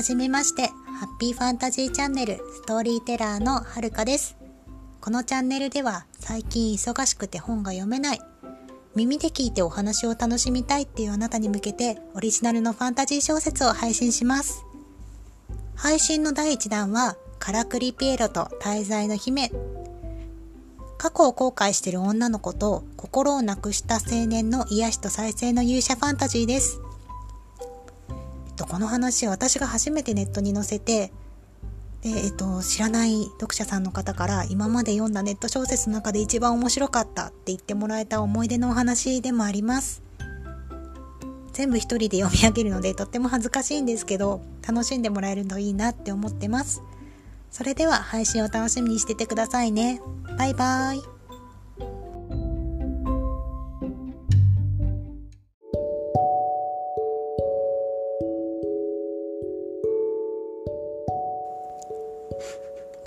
はじめまして、ハッピーファンタジーチャンネルストーリーテラーのはるかです。このチャンネルでは最近忙しくて本が読めない、耳で聞いてお話を楽しみたいっていうあなたに向けてオリジナルのファンタジー小説を配信します。配信の第1弾は、カラクリピエロと滞在の姫。過去を後悔している女の子と心をなくした青年の癒しと再生の勇者ファンタジーです。この話私が初めてネットに載せて、で、えっと、知らない読者さんの方から今まで読んだネット小説の中で一番面白かったって言ってもらえた思い出のお話でもあります。全部一人で読み上げるのでとっても恥ずかしいんですけど、楽しんでもらえるといいなって思ってます。それでは配信を楽しみにしててくださいね。バイバーイ。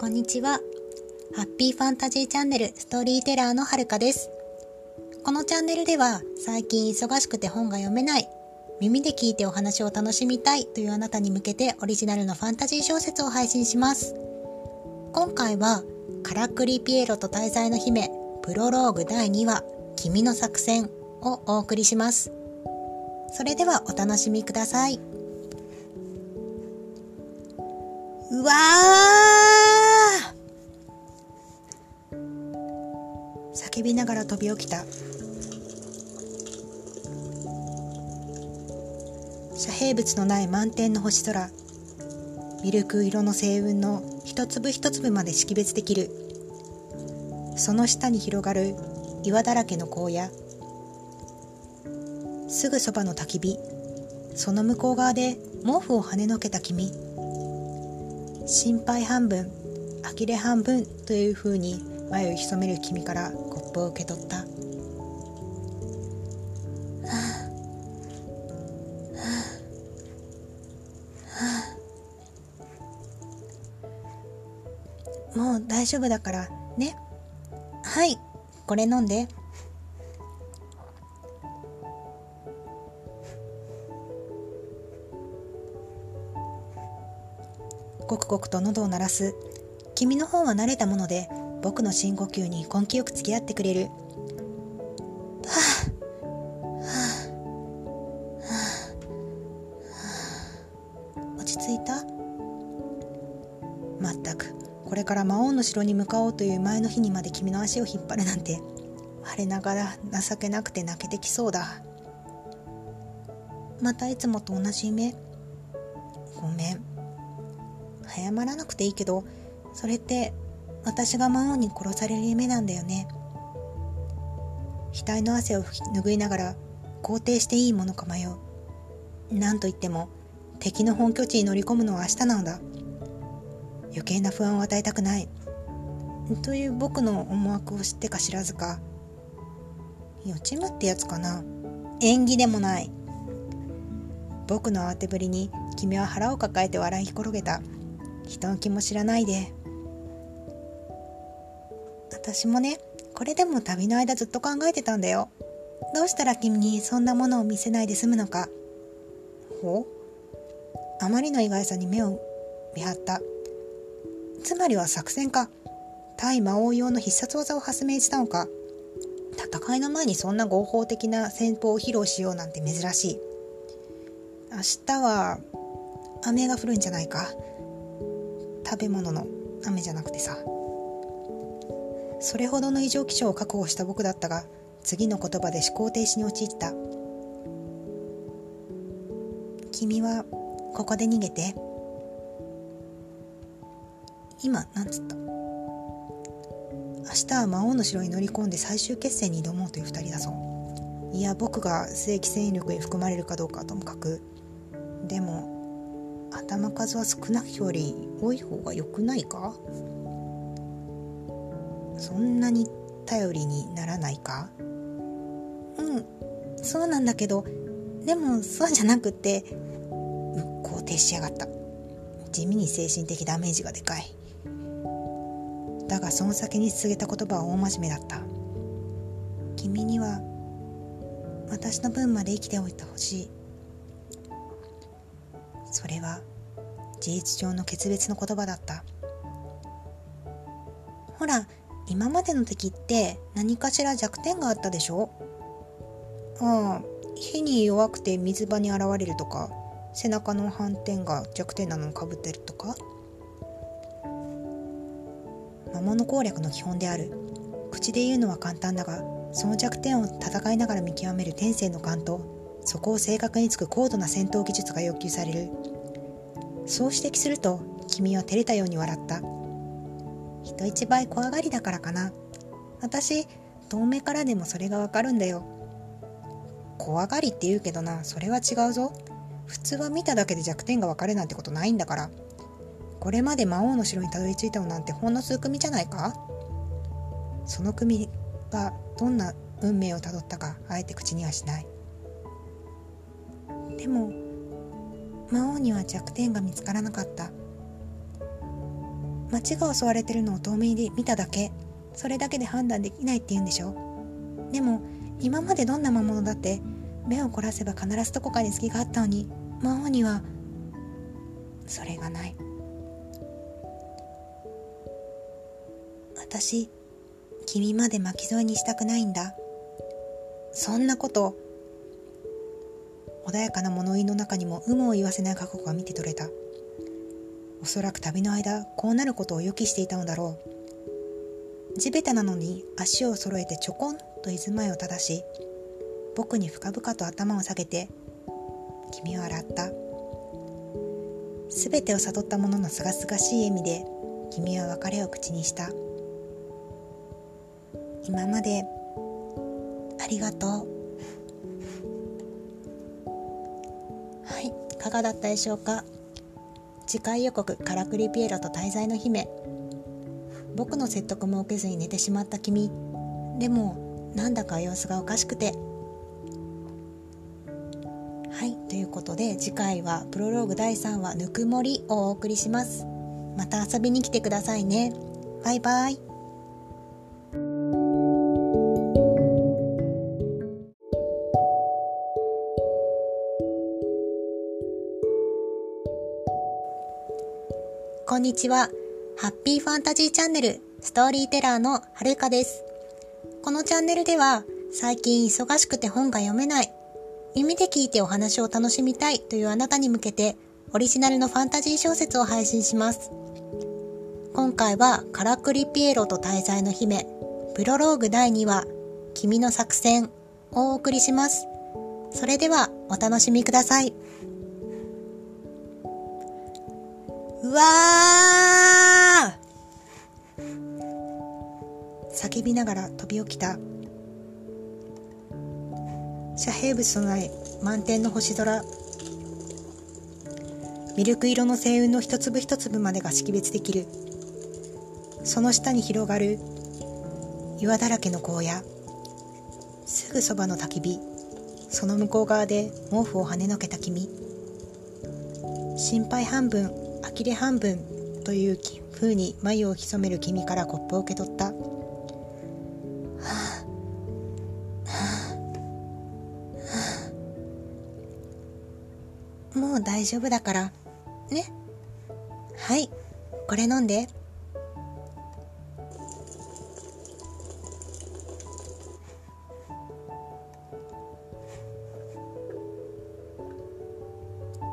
こんにちは。ハッピーファンタジーチャンネルストーリーテラーのはるかです。このチャンネルでは最近忙しくて本が読めない、耳で聞いてお話を楽しみたいというあなたに向けてオリジナルのファンタジー小説を配信します。今回はカラクリピエロと滞在の姫プロローグ第2話君の作戦をお送りします。それではお楽しみください。うわー叫びながら飛び起きた。遮蔽物のない満天の星空。ミルク色の星雲の一粒一粒まで識別できる。その下に広がる岩だらけの荒野。すぐそばの焚き火。その向こう側で毛布を跳ねのけた君。心配半分、呆れ半分という風に前を潜める君からコップを受け取った。はあもう大丈夫だからね。はい、これ飲んで。ごくごくと喉を鳴らす。君の方は慣れたもので、僕の深呼吸に根気よく付き合ってくれる。はあ、はあ、はあ、落ち着いたまったく、これから魔王の城に向かおうという前の日にまで君の足を引っ張るなんて、我ながら情けなくて泣けてきそうだ。またいつもと同じ夢。ごめん。早まらなくていいけど、それって私が魔王に殺される夢なんだよね。額の汗を拭いながら肯定していいものか迷う。なんといっても敵の本拠地に乗り込むのは明日なのだ。余計な不安を与えたくない。という僕の思惑を知ってか知らずか。予知夢ってやつかな。縁起でもない。僕の慌てぶりに君は腹を抱えて笑い転げた。人の気も知らないで。私もね、これでも旅の間ずっと考えてたんだよ。どうしたら君にそんなものを見せないで済むのか。ほう？あまりの意外さに目を見張った。つまりは作戦か。対魔王用の必殺技を発明したのか。戦いの前にそんな合法的な戦法を披露しようなんて珍しい。明日は雨が降るんじゃないか。食べ物の雨じゃなくてさ。それほどの異常気象を確保した僕だったが、次の言葉で思考停止に陥った。君はここで逃げて。今、なんつった？明日は魔王の城に乗り込んで最終決戦に挑もうという二人だぞ。いや、僕が正規戦力に含まれるかどうかともかく。でも、頭数は少ないより多い方が良くないか？そんなに頼りにならないか？うん、そうなんだけど、でもそうじゃなくて、肯定しやがった。地味に精神的ダメージがでかい。だがその先に告げた言葉は大真面目だった。君には私の分まで生きておいてほしい。それは事実上の決別の言葉だったほら今までの敵って何かしら弱点があったでしょ？ああ火に弱くて水場に現れるとか背中の斑点が弱点なのをかぶってるとか？魔物攻略の基本である。口で言うのは簡単だがその弱点を戦いながら見極める天性の勘とそこを正確につく高度な戦闘技術が要求される。そう指摘すると君は照れたように笑った。人一倍怖がりだからかな。私遠目からでもそれがわかるんだよ。怖がりって言うけどなそれは違うぞ。普通は見ただけで弱点がわかるなんてことないんだから。これまで魔王の城にたどり着いたのなんてほんの数組じゃないか？その組がどんな運命をたどったかあえて口にはしない。でも魔王には弱点が見つからなかった。町が襲われてるのを遠目で見ただけ。それだけで判断できないって言うんでしょでも今までどんな魔物だって目を凝らせば必ずどこかに隙があったのに魔王にはそれがない。私君まで巻き添えにしたくないんだ。そんなこと穏やかな物言いの中にも有無を言わせない覚悟が見て取れた。おそらく旅の間こうなることを予期していたのだろう。地べたなのに足を揃えてちょこんと居住まいを正し僕に深々と頭を下げて君は笑った。全てを悟った者のすがすがしい笑みで君は別れを口にした。今までありがとう。はいいかがだったでしょうか？次回予告「からくりピエロと滞在の姫」僕の説得も受けずに寝てしまった君。でもなんだか様子がおかしくて。はいということで次回はプロローグ第3話「ぬくもり」をお送りします。また遊びに来てくださいね。バイバイ。んにちは。ハッピーファンタジーチャンネル、ストーリーテラーのはるかです。このチャンネルでは、最近忙しくて本が読めない、耳で聞いてお話を楽しみたいというあなたに向けて、オリジナルのファンタジー小説を配信します。今回は、カラクリピエロと滞在の姫、プロローグ第2話、君の作戦をお送りします。それでは、お楽しみください。わー。叫びながら飛び起きた。遮蔽物とない満天の星空。ミルク色の星雲の一粒一粒までが識別できる。その下に広がる。岩だらけの荒野。すぐそばの焚き火。その向こう側で毛布を跳ねのけた君。心配半分。呆れ半分という風に眉を潜める君からコップを受け取った。はあはあ、もう大丈夫だから。ね。はい。これ飲んで。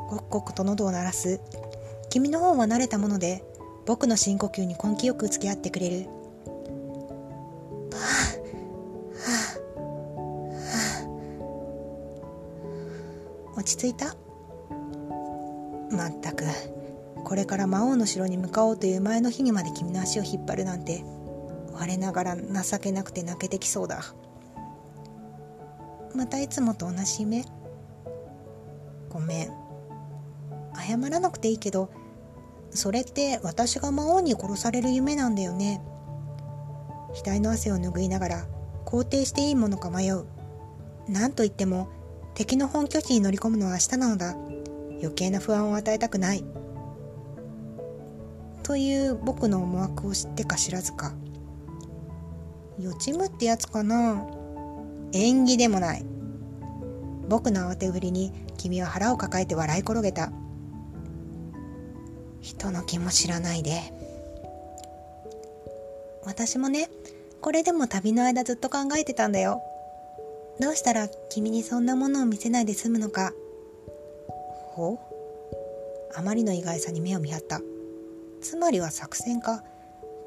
ごっごくと喉を鳴らす君の方は慣れたもので僕の深呼吸に根気よく付き合ってくれる。はあ、はあ、落ち着いた？まったく。これから魔王の城に向かおうという前の日にまで君の足を引っ張るなんて我ながら情けなくて泣けてきそうだ。またいつもと同じ夢ごめん。謝らなくていいけどそれって私が魔王に殺される夢なんだよね。額の汗を拭いながら肯定していいものか迷う。何と言っても敵の本拠地に乗り込むのは明日なのだ。余計な不安を与えたくない。という僕の思惑を知ってか知らずか。予知夢ってやつかな。縁起でもない。僕の慌てぶりに君は腹を抱えて笑い転げた。人の気も知らないで。私もねこれでも旅の間ずっと考えてたんだよ。どうしたら君にそんなものを見せないで済むのか。ほう？あまりの意外さに目を見張った。つまりは作戦か？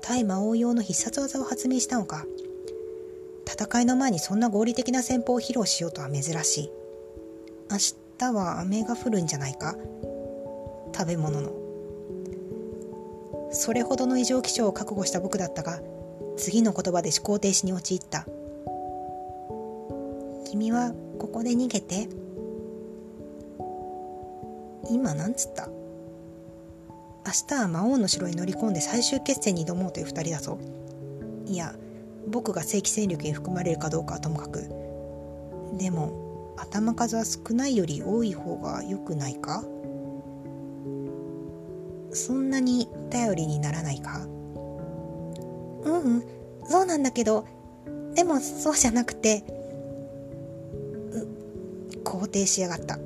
対魔王用の必殺技を発明したのか？戦いの前にそんな合理的な戦法を披露しようとは珍しい。明日は雨が降るんじゃないか？食べ物のそれほどの異常気象を覚悟した僕だったが次の言葉で思考停止に陥った。君はここで逃げて今なんつった？明日は魔王の城に乗り込んで最終決戦に挑もうという2人だぞ。いや僕が正規戦力に含まれるかどうかはともかく。でも頭数は少ないより多い方が良くないか？そんなに頼りにならないか？ううんそうなんだけどでもそうじゃなくて肯定しやがった。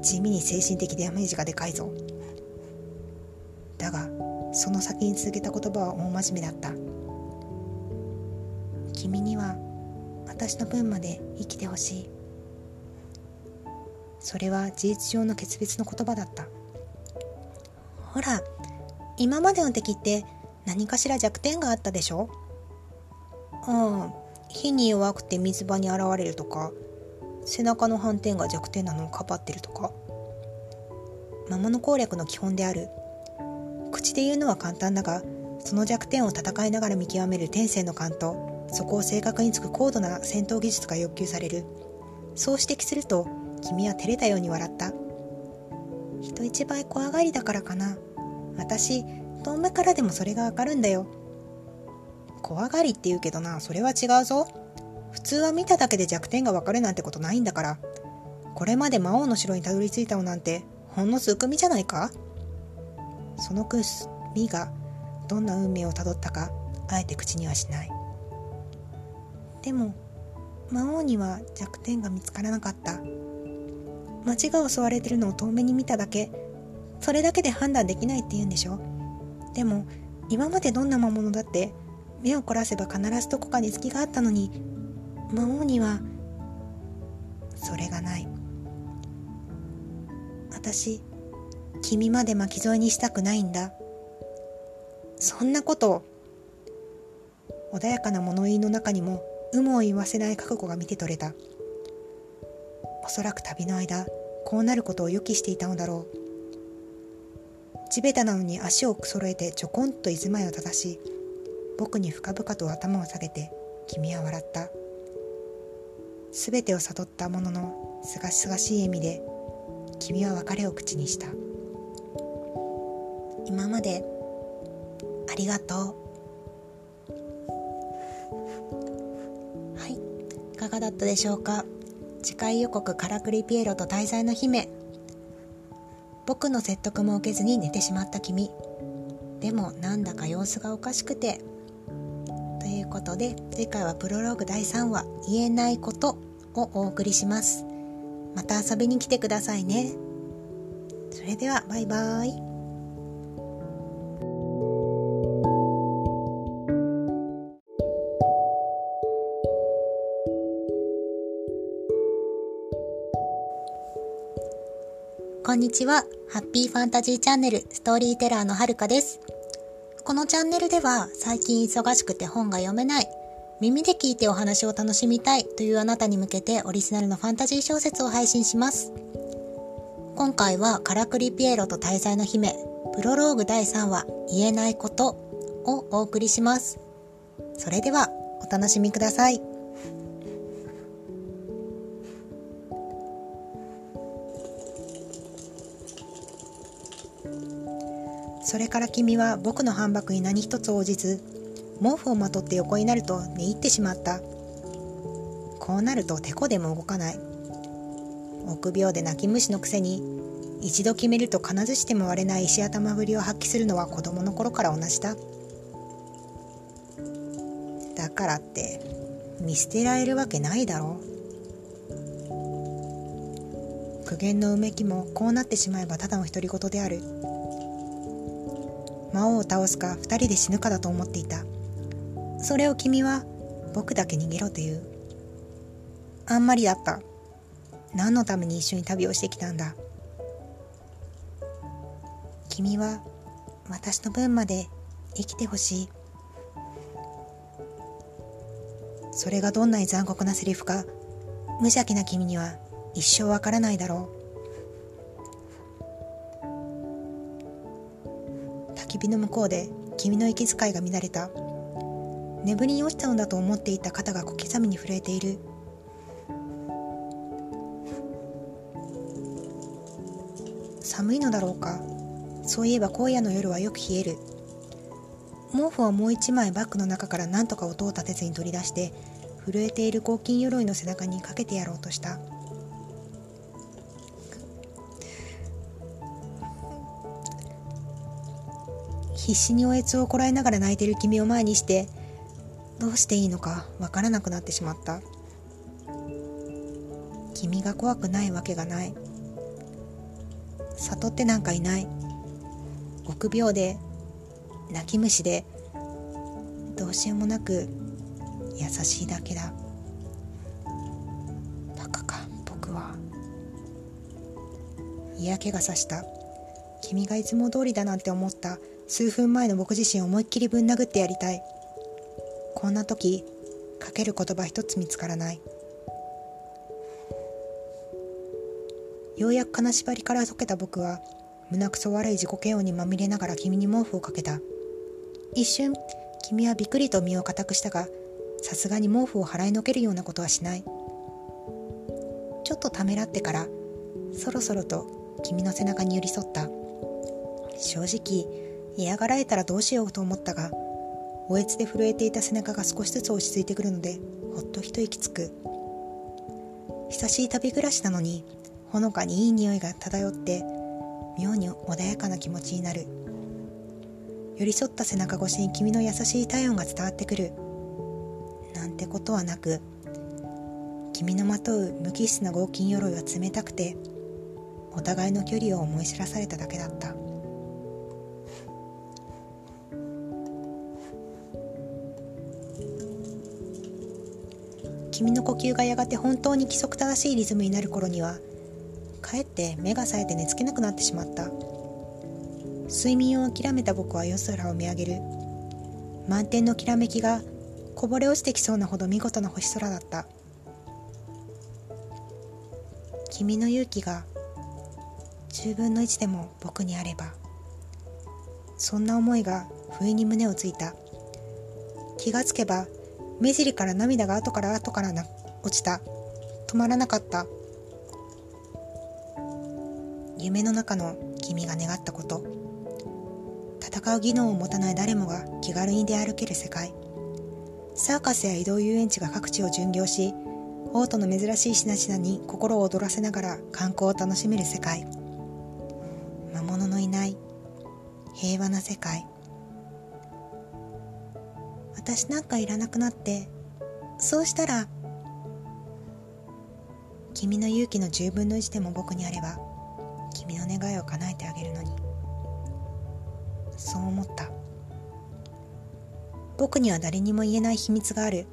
地味に精神的ダメージがでかいぞ。だがその先に続けた言葉は大真面目だった。君には私の分まで生きてほしい。それは事実上の決別の言葉だった。ほら今までの敵って何かしら弱点があったでしょ？ああ火に弱くて水場に現れるとか背中の斑点が弱点なのをかばってるとか。魔物攻略の基本である。口で言うのは簡単だがその弱点を戦いながら見極める天性の勘とそこを正確につく高度な戦闘技術が要求される。そう指摘すると君は照れたように笑った。人一倍怖がりだからかな。私遠目からでもそれがわかるんだよ。怖がりって言うけどなそれは違うぞ。普通は見ただけで弱点がわかるなんてことないんだから。これまで魔王の城にたどり着いたのなんてほんの数組じゃないか？その組がどんな運命をたどったかあえて口にはしない。でも魔王には弱点が見つからなかった。町が襲われてるのを遠目に見ただけ。それだけで判断できないって言うんでしょ？でも今までどんな魔物だって目を凝らせば必ずどこかに隙があったのに魔王にはそれがない。私君まで巻き添えにしたくないんだ。そんなこと穏やかな物言いの中にも有無を言わせない覚悟が見て取れた。おそらく旅の間こうなることを予期していたのだろう。地べたなのに足を揃えてちょこんと居住まいを正し僕に深々と頭を下げて君は笑った。全てを悟ったもののすがすがしい笑みで君は別れを口にした。今までありがとう。はいいかがだったでしょうか？次回予告からくりピエロと大罪の姫。僕の説得も受けずに寝てしまった君。でもなんだか様子がおかしくて。ということで次回はプロローグ第3話「言えないこと」をお送りします。また遊びに来てくださいね。それではバイバーイ。こんにちは。ハッピーファンタジーチャンネルストーリーテラーのはるかです。このチャンネルでは最近忙しくて本が読めない、耳で聞いてお話を楽しみたいというあなたに向けてオリジナルのファンタジー小説を配信します。今回はカラクリピエロと滞在の姫、プロローグ第3話言えないことをお送りします。それではお楽しみください。それから君は僕の反駁に何一つ応じず毛布をまとって横になると寝入ってしまった。こうなるとてこでも動かない。臆病で泣き虫のくせに一度決めると金づしても割れない石頭ぶりを発揮するのは子供の頃から同じだ。だからって見捨てられるわけないだろう。苦言のうめきもこうなってしまえばただの独り言である。魔王を倒すか二人で死ぬかだと思っていた。それを君は僕だけ逃げろという。あんまりだった。何のために一緒に旅をしてきたんだ。君は私の分まで生きてほしい。それがどんなに残酷なセリフか無邪気な君には一生わからないだろう。焚き火の向こうで君の息遣いが乱れた。眠りに落ちたのだと思っていた肩が小刻みに震えている。寒いのだろうか。そういえば荒野の夜はよく冷える。毛布はもう一枚バッグの中から何とか音を立てずに取り出して震えている黄金鎧の背中にかけてやろうとした。必死におえつをこらえながら泣いてる君を前にしてどうしていいのかわからなくなってしまった。君が怖くないわけがない。悟ってなんかいない。臆病で泣き虫でどうしようもなく優しいだけだ。バカか僕は。嫌気がさした。君がいつも通りだなんて思った。数分前の僕自身を思いっきりぶん殴ってやりたい。こんな時かける言葉一つ見つからない。ようやく金縛りから解けた僕は胸くそ悪い自己嫌悪にまみれながら君に毛布をかけた。一瞬君はびっくりと身を固くしたがさすがに毛布を払いのけるようなことはしない。ちょっとためらってからそろそろと君の背中に寄り添った。正直嫌がられたらどうしようと思ったがおえつで震えていた背中が少しずつ落ち着いてくるのでほっと一息つく。久しい旅暮らしなのにほのかにいい匂いが漂って妙に穏やかな気持ちになる。寄り添った背中越しに君の優しい体温が伝わってくる。なんてことはなく君のまとう無機質な合金鎧は冷たくてお互いの距離を思い知らされただけだった。君の呼吸がやがて本当に規則正しいリズムになる頃にはかえって目が冴えて寝つけなくなってしまった。睡眠を諦めた僕は夜空を見上げる。満天のきらめきがこぼれ落ちてきそうなほど見事な星空だった。君の勇気が10分の1でも僕にあればそんな思いが不意に胸をついた。気がつけば目尻から涙が後から後からな落ちた。止まらなかった。夢の中の君が願ったこと。戦う技能を持たない誰もが気軽に出歩ける世界。サーカスや移動遊園地が各地を巡業しオートの珍しい品々に心を躍らせながら観光を楽しめる世界。魔物のいない平和な世界。私なんかいらなくなってそうしたら君の勇気の10分の1でも僕にあれば君の願いを叶えてあげるのにそう思った。僕には誰にも言えない秘密がある。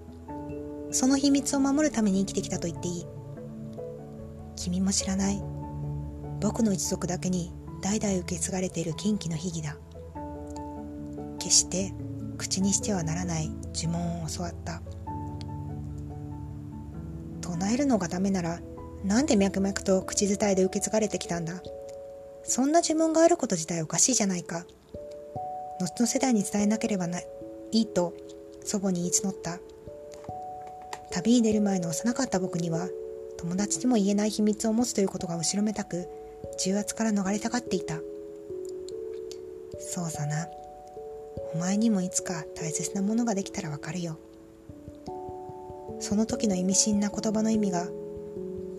その秘密を守るために生きてきたと言っていい。君も知らない。僕の一族だけに代々受け継がれている禁忌の秘技だ。決して口にしてはならない呪文を教わった。唱えるのがダメならなんで脈々と口伝えで受け継がれてきたんだ？そんな呪文があること自体おかしいじゃないか。後の世代に伝えなければないいと祖母に言い募った。旅に出る前の幼かった僕には友達にも言えない秘密を持つということが後ろめたく重圧から逃れたがっていた。そうさな。お前にもいつか大切なものができたらわかるよ。その時の意味深な言葉の意味が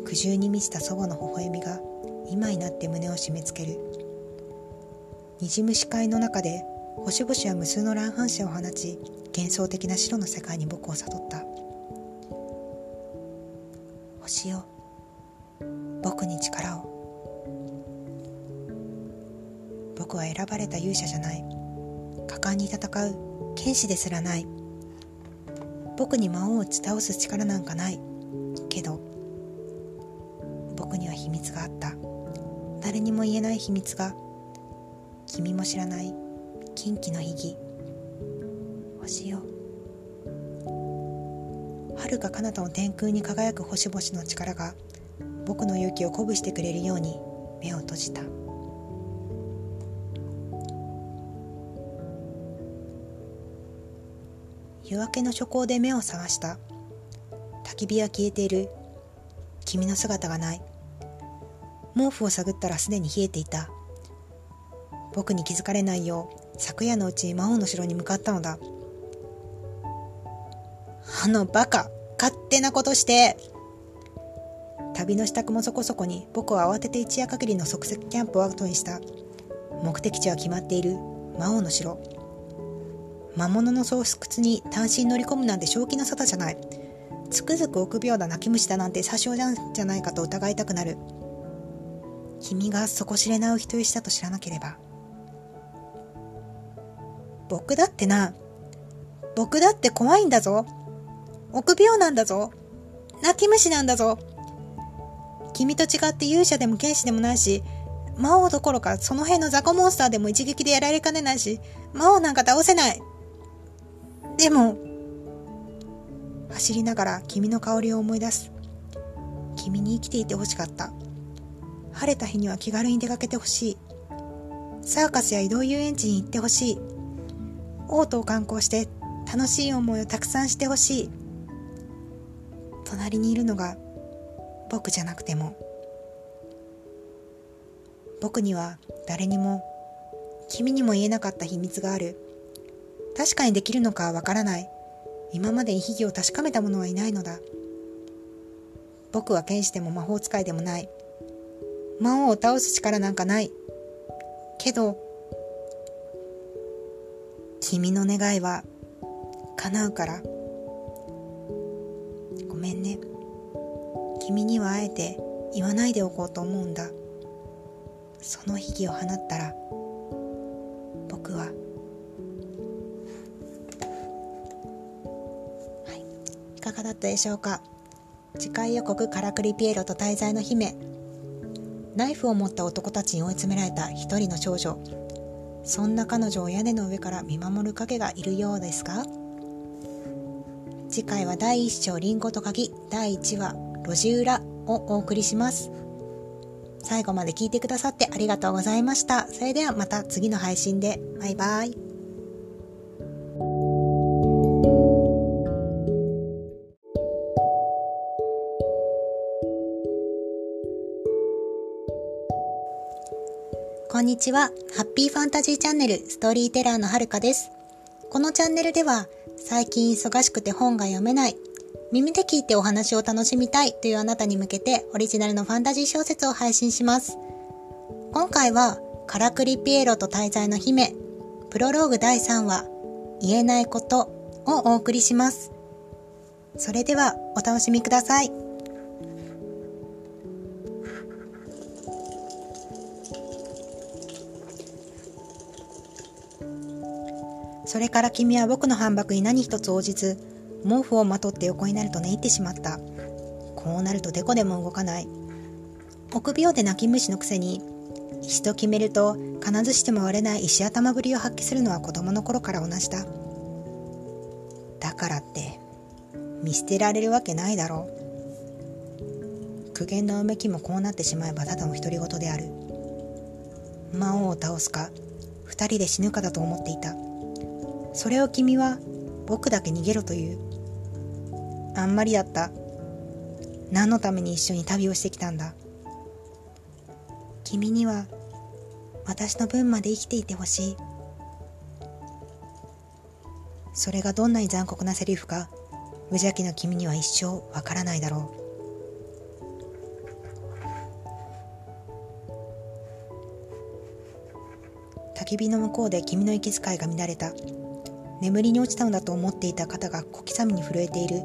苦渋に満ちた祖母の微笑みが今になって胸を締め付ける。にじむ視界の中で星々は無数の乱反射を放ち幻想的な白の世界に僕を悟った。星よ僕に力を。僕は選ばれた勇者じゃない。果敢に戦う。剣士ですらない。僕に魔王を打ち倒す力なんかない。けど僕には秘密があった。誰にも言えない秘密が。君も知らない。近畿の秘技星よ。遥か彼方の天空に輝く星々の力が僕の勇気を鼓舞してくれるように目を閉じた。夜明けの初光で目を覚ました。焚き火は消えている。君の姿がない。毛布を探ったらすでに冷えていた。僕に気づかれないよう昨夜のうち魔王の城に向かったのだ。あのバカ勝手なことして。旅の支度もそこそこに僕は慌てて一夜限りの即席キャンプを後にした。目的地は決まっている。魔王の城。魔物の巣窟に単身乗り込むなんて正気の沙汰じゃない。つくづく臆病だ泣き虫だなんて詐称じゃないかと疑いたくなる。君が底知れないお人よしだと知らなければ。僕だってな。僕だって怖いんだぞ。臆病なんだぞ。泣き虫なんだぞ。君と違って勇者でも剣士でもないし魔王どころかその辺の雑魚モンスターでも一撃でやられかねないし魔王なんか倒せない。でも、走りながら君の香りを思い出す。君に生きていてほしかった。晴れた日には気軽に出かけてほしい。サーカスや移動遊園地に行ってほしい。王都を観光して楽しい思いをたくさんしてほしい。隣にいるのが僕じゃなくても。僕には誰にも君にも言えなかった秘密がある。確かにできるのかわからない。今までに秘技を確かめた者はいないのだ。僕は剣士でも魔法使いでもない。魔王を倒す力なんかない。けど、君の願いは叶うから。ごめんね。君にはあえて言わないでおこうと思うんだ。その秘技を放ったら、僕はいかがだったでしょうか？次回予告カラクリピエロと滞在の姫ナイフを持った男たちに追い詰められた一人の少女そんな彼女を屋根の上から見守る影がいるようですが次回は第1章リンゴと鍵第1話路地裏をお送りします最後まで聞いてくださってありがとうございました。それではまた次の配信で。バイバイ。こんにちは。ハッピーファンタジーチャンネルストーリーテラーのはるかです。このチャンネルでは最近忙しくて本が読めない耳で聞いてお話を楽しみたいというあなたに向けてオリジナルのファンタジー小説を配信します。今回は、カラクリピエロと滞在の姫、プロローグ第3話、言えないことをお送りします。それではお楽しみください。それから君は僕の反駁に何一つ応じず、毛布をまとって横になると寝入ってしまった。こうなるとデコでも動かない。臆病で泣き虫のくせに、一度決めると必ずしても割れない石頭ぶりを発揮するのは子供の頃から同じだ。だからって、見捨てられるわけないだろう。苦言のうめきもこうなってしまえばただの独り言である。魔王を倒すか、二人で死ぬかだと思っていた。それを君は僕だけ逃げろという。あんまりだった。何のために一緒に旅をしてきたんだ。君には私の分まで生きていてほしい。それがどんなに残酷なセリフか、無邪気な君には一生わからないだろう。焚き火の向こうで君の息遣いが乱れた。眠りに落ちたのだと思っていた肩が小刻みに震えている。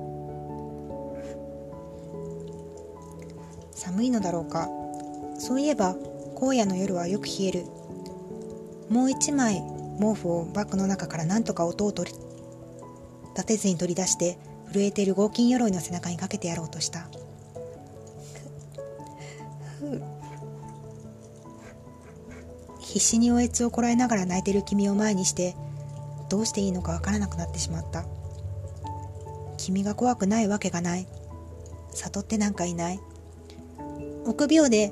寒いのだろうか。そういえば荒野の夜はよく冷える。もう一枚毛布をバッグの中から何とか音を取り立てずに取り出して震えている合金鎧の背中にかけてやろうとした。必死におえつをこらえながら泣いている君を前にしてどうしていいのかわからなくなってしまった。君が怖くないわけがない。悟ってなんかいない。臆病で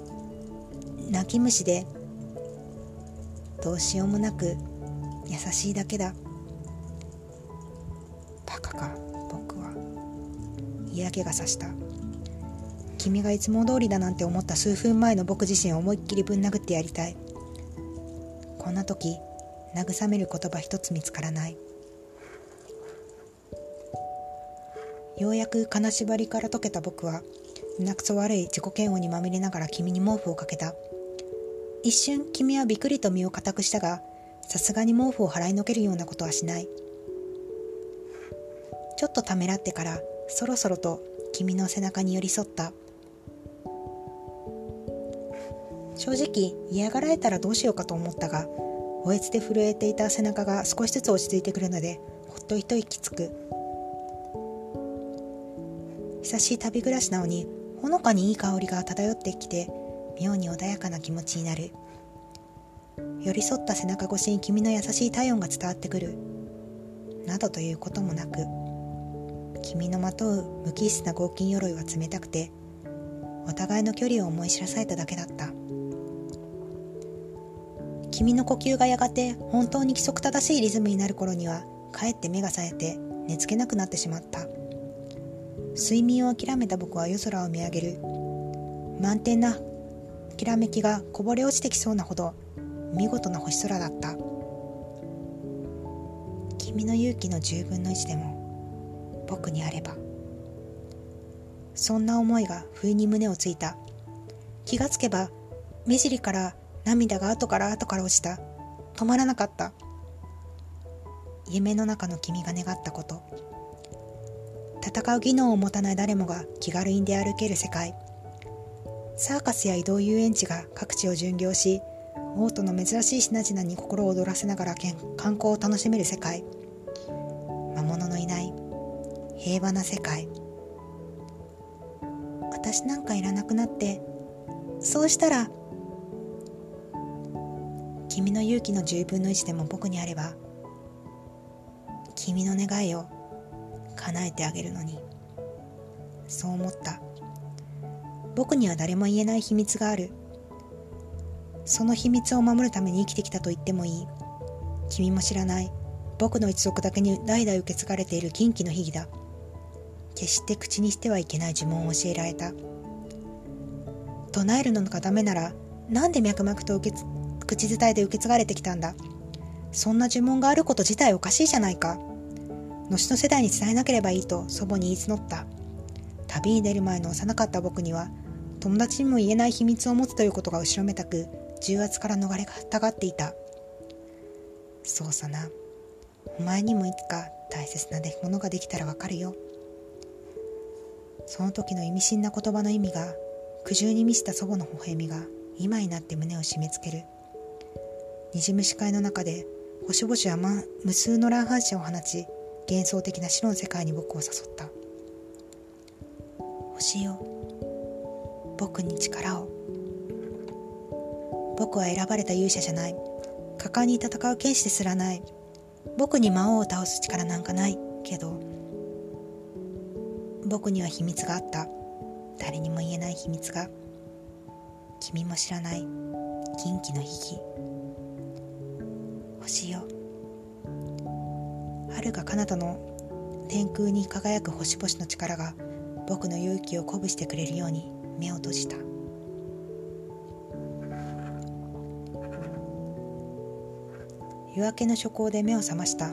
泣き虫でどうしようもなく優しいだけだ。バカか僕は。嫌気がさした。君がいつも通りだなんて思った数分前の僕自身を思いっきりぶん殴ってやりたい。こんな時慰める言葉一つ見つからない。ようやく金縛りから解けた僕は胸くそ悪い自己嫌悪にまみれながら君に毛布をかけた。一瞬君はびくりと身を固くしたがさすがに毛布を払いのけるようなことはしない。ちょっとためらってからそろそろと君の背中に寄り添った。正直嫌がられたらどうしようかと思ったがおえつで震えていた背中が少しずつ落ち着いてくるのでほっと一息つく。久しい旅暮らしなのにほのかにいい香りが漂ってきて妙に穏やかな気持ちになる。寄り添った背中越しに君の優しい体温が伝わってくる。などということもなく君のまとう無機質な合金鎧は冷たくてお互いの距離を思い知らされただけだった。君の呼吸がやがて本当に規則正しいリズムになる頃にはかえって目が冴えて寝つけなくなってしまった。睡眠を諦めた僕は夜空を見上げる。満天なきらめきがこぼれ落ちてきそうなほど見事な星空だった。君の勇気の10分の1でも僕にあれば。そんな思いが不意に胸をついた。気がつけば目尻から涙が後から後から落ちた。止まらなかった。夢の中の君が願ったこと。戦う技能を持たない誰もが気軽に出歩ける世界。サーカスや移動遊園地が各地を巡業しオートの珍しい品々に心を躍らせながら観光を楽しめる世界。魔物のいない平和な世界。私なんかいらなくなってそうしたら君の勇気の10分の1でも僕にあれば君の願いを叶えてあげるのにそう思った。僕には誰も言えない秘密がある。その秘密を守るために生きてきたと言ってもいい。君も知らない。僕の一族だけに代々受け継がれている禁忌の秘技だ。決して口にしてはいけない呪文を教えられた。唱えるのがダメならなんで脈々と受け口伝えで受け継がれてきたんだ。そんな呪文があること自体おかしいじゃないか。後の世代に伝えなければいいと祖母に言い募った。旅に出る前の幼かった僕には友達にも言えない秘密を持つということが後ろめたく重圧から逃れたがっていた。そうさな。お前にもいつか大切なものができたらわかるよ。その時の意味深な言葉の意味が苦渋に満ちた祖母の微笑みが今になって胸を締め付ける。にじむ視界の中で星々は、ま、無数の乱反射を放ち幻想的な白の世界に僕を誘った。星よ僕に力を。僕は選ばれた勇者じゃない。果敢に戦う剣士ですらない。僕に魔王を倒す力なんかない。けど僕には秘密があった。誰にも言えない秘密が。君も知らない。禁忌の秘技星よ。遥か彼方の天空に輝く星々の力が僕の勇気を鼓舞してくれるように目を閉じた。夜明けの初光で目を覚ました。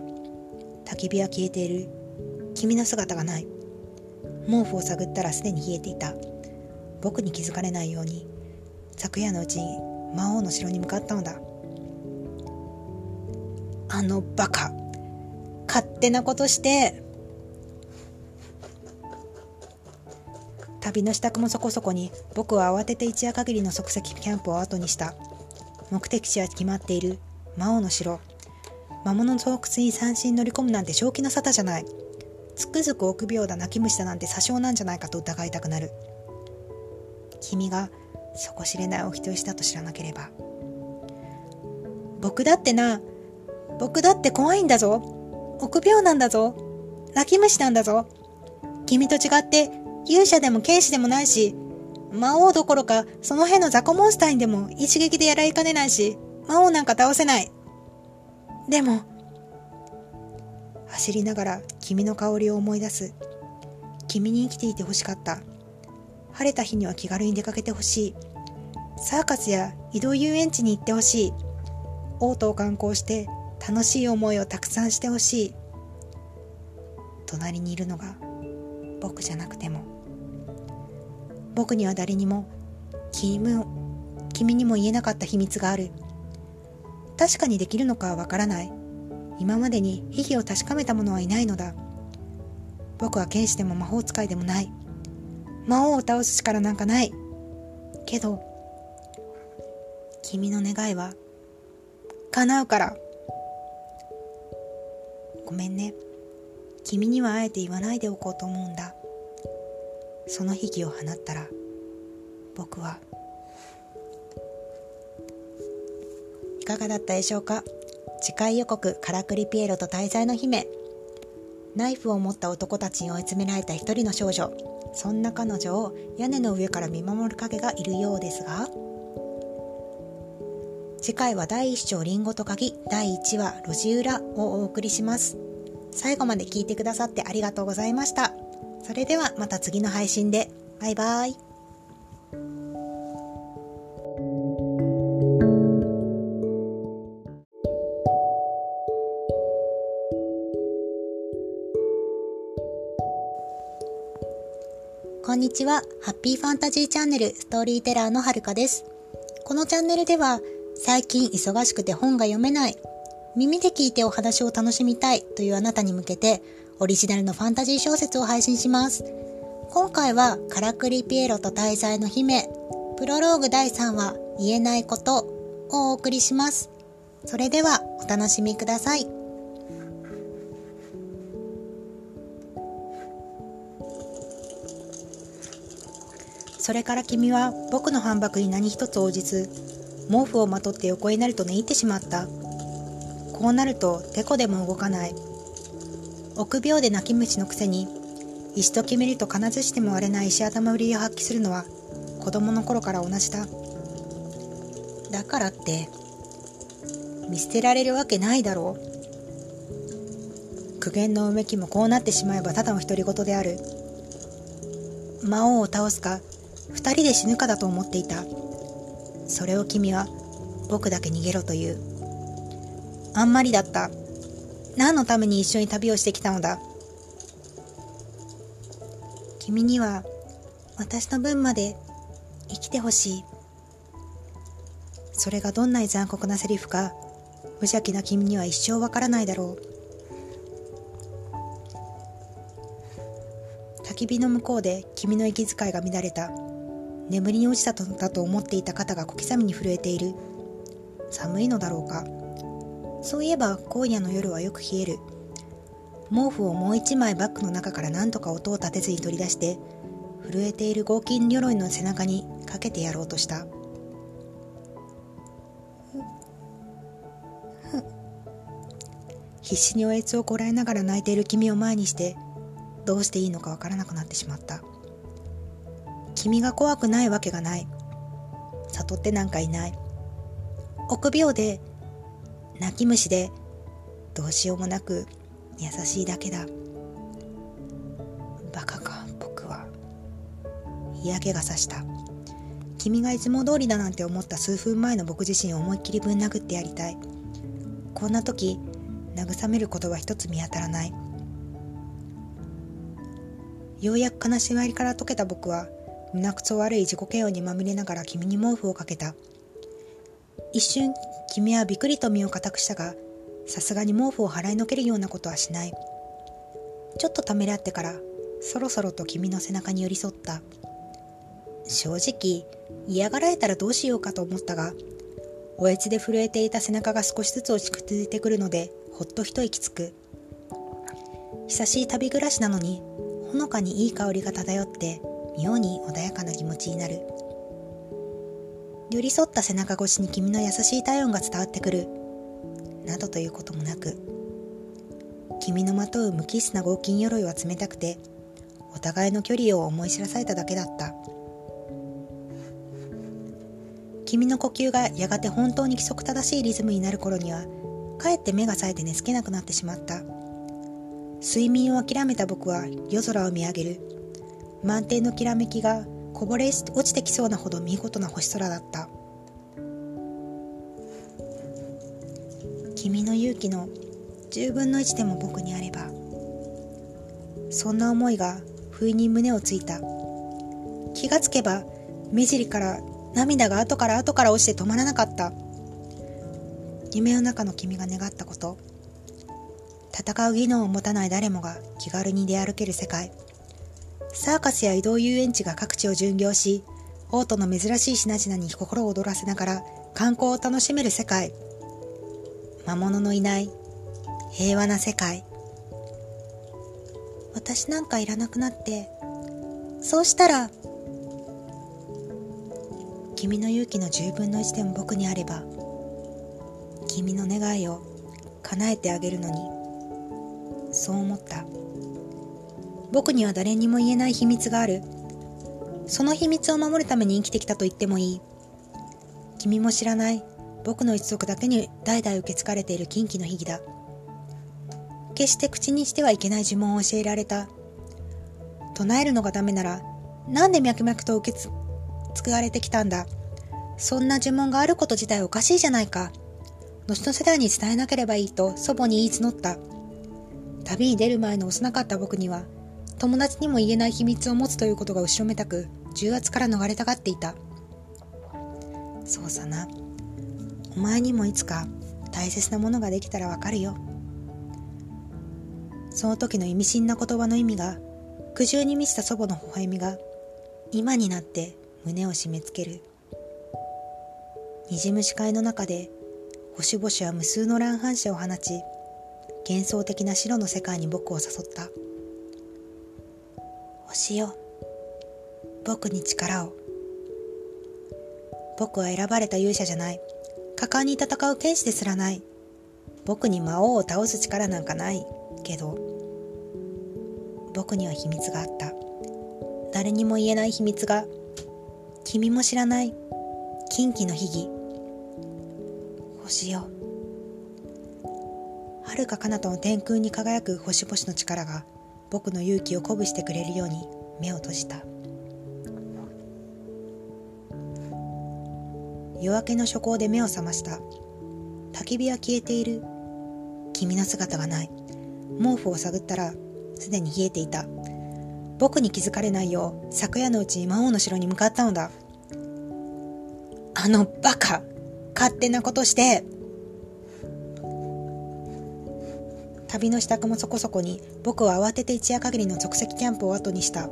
焚き火は消えている。君の姿がない。毛布を探ったらすでに冷えていた。僕に気づかれないように。昨夜のうちに魔王の城に向かったのだ。あのバカ。勝手なことして。旅の支度もそこそこに僕は慌てて一夜限りの即席キャンプを後にした。目的地は決まっている。魔王の城。魔物の巣窟に三振乗り込むなんて正気の沙汰じゃない。つくづく臆病だ泣き虫だなんて詐称なんじゃないかと疑いたくなる。君が底知れないお人よしだと知らなければ。僕だってな僕だって怖いんだぞ。臆病なんだぞ。泣き虫なんだぞ。君と違って勇者でも剣士でもないし魔王どころかその辺の雑魚モンスターにでも一撃でやられかねないし魔王なんか倒せない。でも走りながら君の香りを思い出す。君に生きていてほしかった。晴れた日には気軽に出かけてほしい。サーカスや移動遊園地に行ってほしい。オートを観光して楽しい思いをたくさんしてほしい。隣にいるのが僕じゃなくても。僕には誰にも君君にも言えなかった秘密がある。確かにできるのかはわからない。今までに秘技を確かめた者はいないのだ。僕は剣士でも魔法使いでもない。魔王を倒す力なんかない。けど君の願いは叶うから。ごめんね。君にはあえて言わないでおこうと思うんだ。その秘技を放ったら僕はいかがだったでしょうか？次回予告「カラクリピエロと大罪の姫」ナイフを持った男たちに追い詰められた一人の少女。そんな彼女を屋根の上から見守る影がいるようですが。次回は第1章リンゴと鍵第1話路地裏をお送りします。最後まで聞いてくださってありがとうございました。それではまた次の配信で。バイバイ。こんにちは。ハッピーファンタジーチャンネルストーリーテラーのはるかです。このチャンネルでは最近忙しくて本が読めない、耳で聞いてお話を楽しみたいというあなたに向けてオリジナルのファンタジー小説を配信します。今回はカラクリピエロと大罪の姫、プロローグ第3話言えないことをお送りします。それではお楽しみください。それから君は僕の反駁に何一つ応じず、毛布をまとって横になると寝入ってしまった。こうなるとてこでも動かない。臆病で泣き虫のくせに、石と決めると必ずしても割れない石頭売りを発揮するのは子供の頃から同じだ。だからって、見捨てられるわけないだろう。苦言のうめきもこうなってしまえばただの独り言である。魔王を倒すか二人で死ぬかだと思っていた。それを君は僕だけ逃げろという。あんまりだった。何のために一緒に旅をしてきたのだ。君には私の分まで生きてほしい。それがどんなに残酷なセリフか、無邪気な君には一生わからないだろう。焚き火の向こうで君の息遣いが乱れた。眠りに落ちたとだと思っていた肩が小刻みに震えている。寒いのだろうか。そういえば今夜の夜はよく冷える。毛布をもう一枚バッグの中から何とか音を立てずに取り出して震えている合金鎧の背中にかけてやろうとした。必死におえつをこらえながら泣いている君を前にしてどうしていいのかわからなくなってしまった。君が怖くないわけがない。悟ってなんかいない。臆病で、泣き虫で、どうしようもなく優しいだけだ。バカか、僕は。嫌気がさした。君がいつも通りだなんて思った数分前の僕自身を思いっきりぶん殴ってやりたい。こんな時、慰めることは一つ見当たらない。ようやく悲しみから解けた僕は胸くそ悪い自己嫌悪にまみれながら君に毛布をかけた。一瞬、君はびくりと身を固くしたが、さすがに毛布を払いのけるようなことはしない。ちょっとためらってから、そろそろと君の背中に寄り添った。正直、嫌がられたらどうしようかと思ったが、おえつで震えていた背中が少しずつ落ち着いてくるので、ほっと一息つく久しい旅暮らしなのにほのかにいい香りが漂って妙に穏やかな気持ちになる。寄り添った背中越しに君の優しい体温が伝わってくる。などということもなく君のまとう無機質な合金鎧は冷たくてお互いの距離を思い知らされただけだった。君の呼吸がやがて本当に規則正しいリズムになる頃にはかえって目が冴えて寝つけなくなってしまった。睡眠を諦めた僕は夜空を見上げる。満天のきらめきがこぼれ落ちてきそうなほど見事な星空だった。君の勇気の10分の1でも僕にあればそんな思いが不意に胸をついた。気がつけば目尻から涙が後から後から落ちて止まらなかった。夢の中の君が願ったこと。戦う技能を持たない誰もが気軽に出歩ける世界。サーカスや移動遊園地が各地を巡業しオートの珍しい品々に心を躍らせながら観光を楽しめる世界。魔物のいない平和な世界。私なんかいらなくなってそうしたら君の勇気の10分の1でも僕にあれば君の願いを叶えてあげるのにそう思った。僕には誰にも言えない秘密がある。その秘密を守るために生きてきたと言ってもいい。君も知らない。僕の一族だけに代々受け継がれている禁忌の秘技だ。決して口にしてはいけない呪文を教えられた。唱えるのがダメならなんで脈々と受け継がれてきたんだ。そんな呪文があること自体おかしいじゃないか。後の世代に伝えなければいいと祖母に言い募った。旅に出る前の幼かった僕には友達にも言えない秘密を持つということが後ろめたく重圧から逃れたがっていた。そうさな。お前にもいつか大切なものができたらわかるよ。その時の意味深な言葉の意味が苦渋に満ちた祖母の微笑みが今になって胸を締め付ける。にじむ視界の中で星々は無数の乱反射を放ち幻想的な白の世界に僕を誘った。星よ僕に力を。僕は選ばれた勇者じゃない。果敢に戦う天使ですらない。僕に魔王を倒す力なんかないけど。僕には秘密があった。誰にも言えない秘密が。君も知らない。禁忌の秘技。星よ。遥か彼方の天空に輝く星々の力が。僕の勇気を鼓舞してくれるように目を閉じた。夜明けの初光で目を覚ました。焚き火は消えている。君の姿がない。毛布を探ったらすでに冷えていた。僕に気づかれないよう昨夜のうちに魔王の城に向かったのだ。あのバカ勝手なことして。旅の支度もそこそこに僕は慌てて一夜限りの即席キャンプを後にした。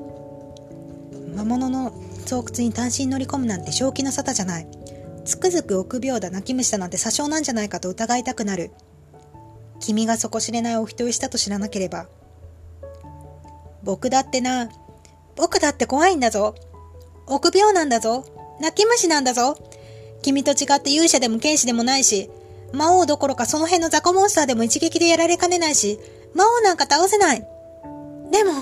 魔物の巣窟に単身乗り込むなんて正気の沙汰じゃない。つくづく臆病だ泣き虫だなんて詐称なんじゃないかと疑いたくなる。君が底知れないお人よしたと知らなければ。僕だってな。僕だって怖いんだぞ。臆病なんだぞ。泣き虫なんだぞ。君と違って勇者でも剣士でもないし魔王どころかその辺の雑魚モンスターでも一撃でやられかねないし、魔王なんか倒せない。でも、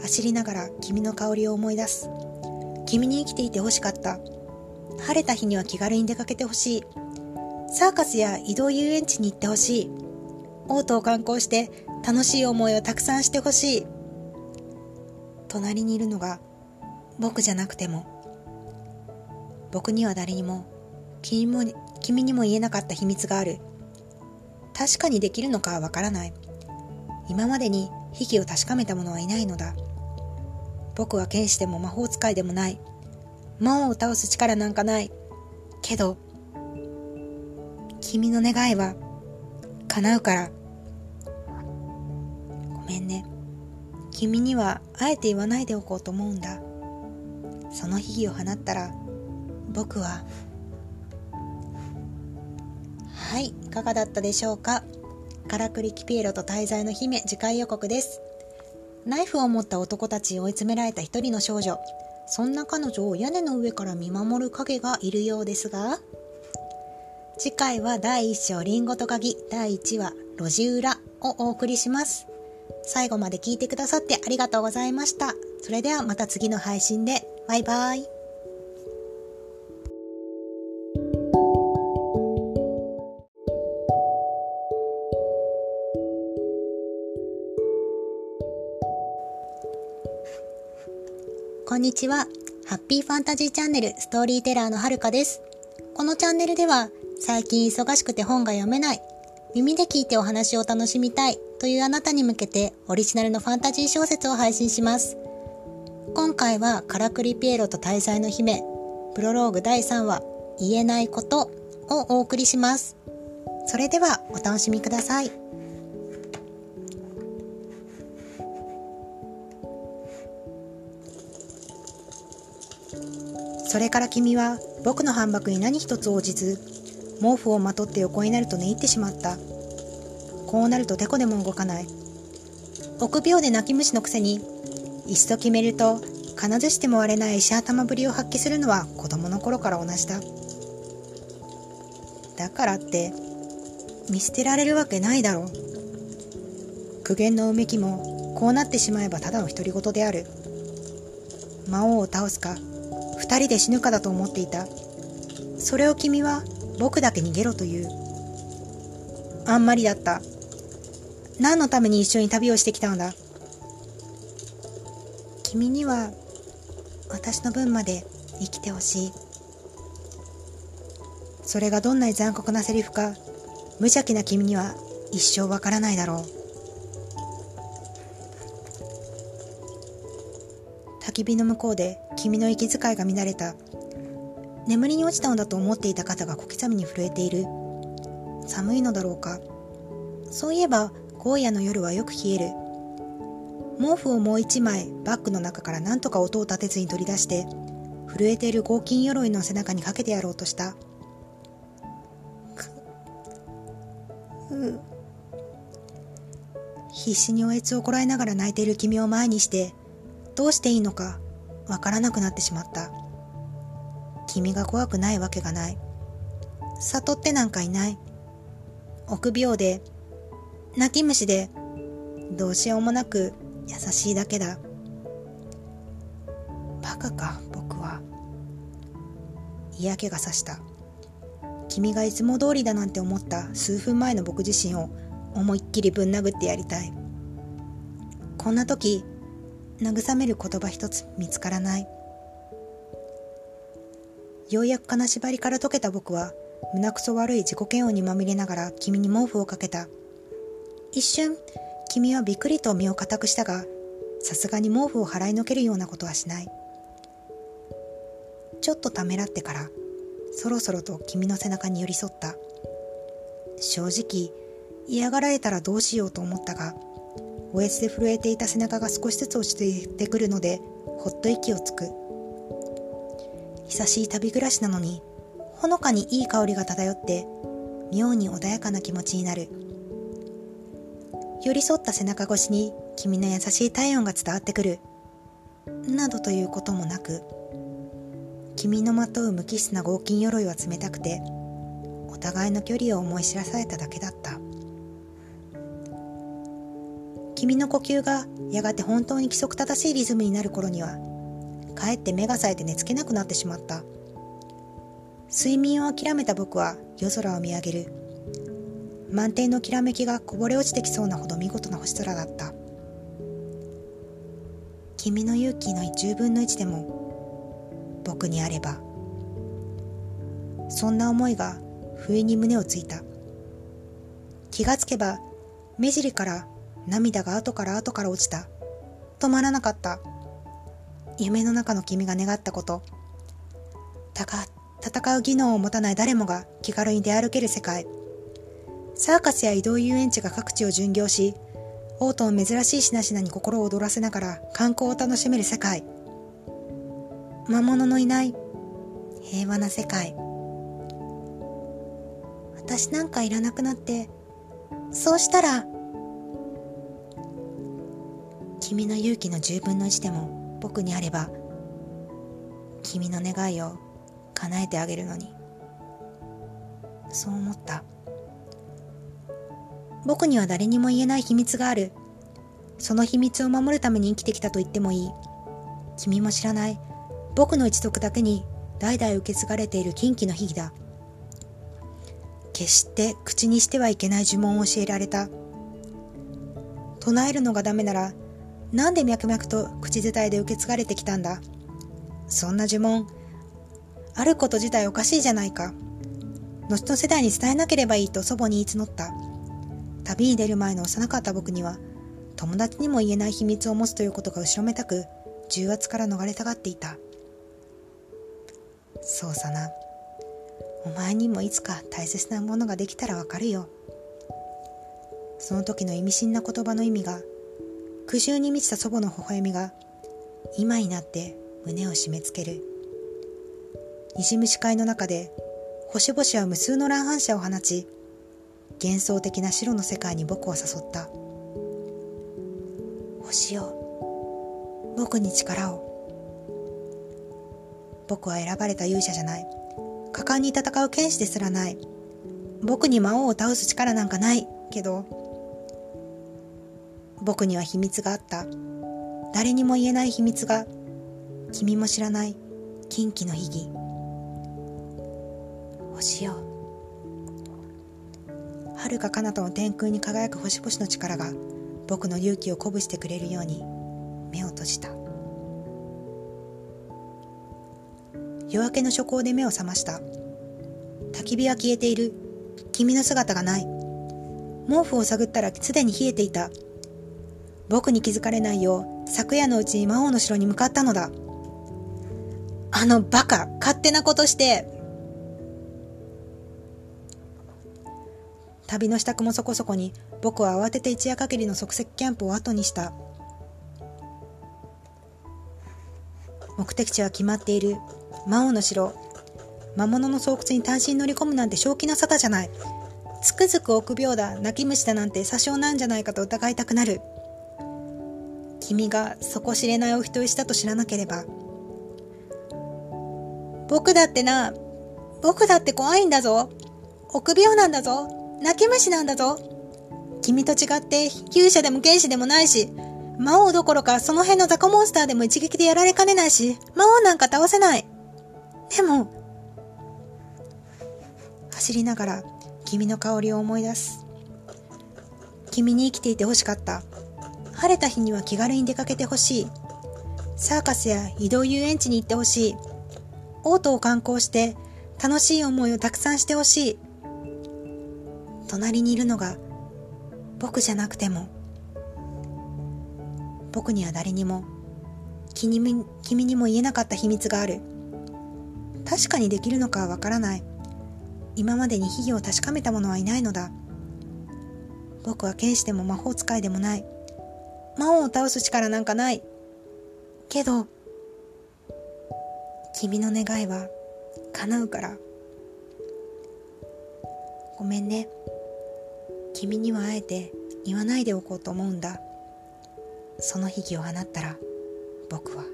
走りながら君の香りを思い出す。君に生きていて欲しかった。晴れた日には気軽に出かけてほしい。サーカスや移動遊園地に行ってほしい。オートを観光して楽しい思いをたくさんしてほしい。隣にいるのが僕じゃなくても、僕には誰にも君も君にも言えなかった秘密がある。確かにできるのかはわからない。今までに秘技を確かめた者はいないのだ。僕は剣士でも魔法使いでもない。魔王を倒す力なんかない。けど、君の願いは叶うから。ごめんね。君にはあえて言わないでおこうと思うんだ。その秘技を放ったら、僕ははいいかがだったでしょうか？カラクリキピエロと滞在の姫次回予告です。ナイフを持った男たち追い詰められた一人の少女。そんな彼女を屋根の上から見守る影がいるようですが。次回は第1章リンゴと鍵第1話路地裏をお送りします。最後まで聞いてくださってありがとうございました。それではまた次の配信で。バイバイ。こんにちは。ハッピーファンタジーチャンネルストーリーテラーのはるかです。このチャンネルでは最近忙しくて本が読めない、耳で聞いてお話を楽しみたいというあなたに向けてオリジナルのファンタジー小説を配信します。今回はカラクリピエロと大罪の姫、プロローグ第3話、言えないことをお送りします。それではお楽しみください。それから君は僕の反駁に何一つ応じず、毛布をまとって横になると寝入ってしまった。こうなるとてこでも動かない。臆病で泣き虫のくせに、一度決めると必ずしても割れない石頭ぶりを発揮するのは子供の頃から同じだ。だからって、見捨てられるわけないだろう。苦言のうめきも、こうなってしまえばただの独り言である。魔王を倒すか、二人で死ぬかだと思っていた。それを君は僕だけ逃げろという。あんまりだった。何のために一緒に旅をしてきたのだ？君には私の分まで生きてほしい。それがどんなに残酷なセリフか、無邪気な君には一生わからないだろう。き火の向こうで君の息遣いが乱れた。眠りに落ちたのだと思っていた肩が小刻みに震えている。寒いのだろうか。そういえば、荒野の夜はよく冷える。毛布をもう一枚バッグの中から何とか音を立てずに取り出して、震えている合金鎧の背中にかけてやろうとした。必死におえつをこらえながら泣いている君を前にして、どうしていいのかわからなくなってしまった。君が怖くないわけがない。悟ってなんかいない。臆病で、泣き虫で、どうしようもなく優しいだけだ。バカか、僕は。嫌気がさした。君がいつも通りだなんて思った数分前の僕自身を思いっきりぶん殴ってやりたい。こんな時、慰める言葉一つ見つからない。ようやく金縛りから解けた僕は、胸くそ悪い自己嫌悪にまみれながら君に毛布をかけた。一瞬、君はびっくりと身を固くしたが、さすがに毛布を払いのけるようなことはしない。ちょっとためらってから、そろそろと君の背中に寄り添った。正直、嫌がられたらどうしようと思ったが、おえつで震えていた背中が少しずつ落ち着いてくるので、ほっと息をつく。久しい旅暮らしなのに、ほのかにいい香りが漂って、妙に穏やかな気持ちになる。寄り添った背中越しに君の優しい体温が伝わってくる。などということもなく、君のまとう無機質な合金鎧は冷たくて、お互いの距離を思い知らされただけだった。君の呼吸がやがて本当に規則正しいリズムになる頃には、かえって目が冴えて寝つけなくなってしまった。睡眠を諦めた僕は夜空を見上げる。満天のきらめきがこぼれ落ちてきそうなほど見事な星空だった。君の勇気の10分の1でも僕にあれば。そんな思いが不意に胸をついた。気がつけば目尻から涙が後から後から落ちた。止まらなかった。夢の中の君が願ったこと。たか、戦う技能を持たない誰もが気軽に出歩ける世界。サーカスや移動遊園地が各地を巡業し、王都の珍しい品々に心を躍らせながら観光を楽しめる世界。魔物のいない平和な世界。私なんかいらなくなって、そうしたら、君の勇気の10分の1でも僕にあれば、君の願いを叶えてあげるのに。そう思った。僕には誰にも言えない秘密がある。その秘密を守るために生きてきたと言ってもいい。君も知らない。僕の一族だけに代々受け継がれている禁忌の秘技だ。決して口にしてはいけない呪文を教えられた。唱えるのがダメなら、なんで脈々と口伝えで受け継がれてきたんだ？そんな呪文、あること自体おかしいじゃないか。後の世代に伝えなければいいと祖母に言い募った。旅に出る前の幼かった僕には、友達にも言えない秘密を持つということが後ろめたく、重圧から逃れたがっていた。そうさな。お前にもいつか大切なものができたらわかるよ。その時の意味深な言葉の意味が、苦渋に満ちた祖母の微笑みが、今になって胸を締め付ける。にじむ視界の中で、星々は無数の乱反射を放ち、幻想的な白の世界に僕を誘った。星よ、僕に力を。僕は選ばれた勇者じゃない。果敢に戦う剣士ですらない。僕に魔王を倒す力なんかない。けど、僕には秘密があった。誰にも言えない秘密が、君も知らない。禁忌の秘技。星よ。遥か彼方の天空に輝く星々の力が。僕の勇気を鼓舞してくれるように。目を閉じた。夜明けの初光で目を覚ました。焚き火は消えている。君の姿がない。毛布を探ったらすでに冷えていた。僕に気づかれないよう昨夜のうちに魔王の城に向かったのだ。あのバカ勝手なことして。旅の支度もそこそこに僕は慌てて一夜限りの即席キャンプを後にした。目的地は決まっている。魔王の城。魔物の巣窟に単身乗り込むなんて正気の沙汰じゃない。つくづく臆病だ泣き虫だなんて詐称なんじゃないかと疑いたくなる。君が底知れないお人よしだと知らなければ僕だってな僕だって怖いんだぞ臆病なんだぞ泣き虫なんだぞ。君と違って勇者でも剣士でもないし、魔王どころかその辺の雑魚モンスターでも一撃でやられかねないし、魔王なんか倒せない。でも、走りながら君の香りを思い出す。君に生きていて欲しかった。晴れた日には気軽に出かけてほしい。サーカスや移動遊園地に行ってほしい。オートを観光して楽しい思いをたくさんしてほしい。隣にいるのが僕じゃなくても僕には誰にも君に君にも言えなかった秘密がある確かにできるのかはわからない今までに秘技を確かめた者はいないのだ僕は剣士でも魔法使いでもない魔王を倒す力なんかない。けど君の願いは叶うから。ごめんね。君にはあえて言わないでおこうと思うんだ。その悲劇を放ったら僕は。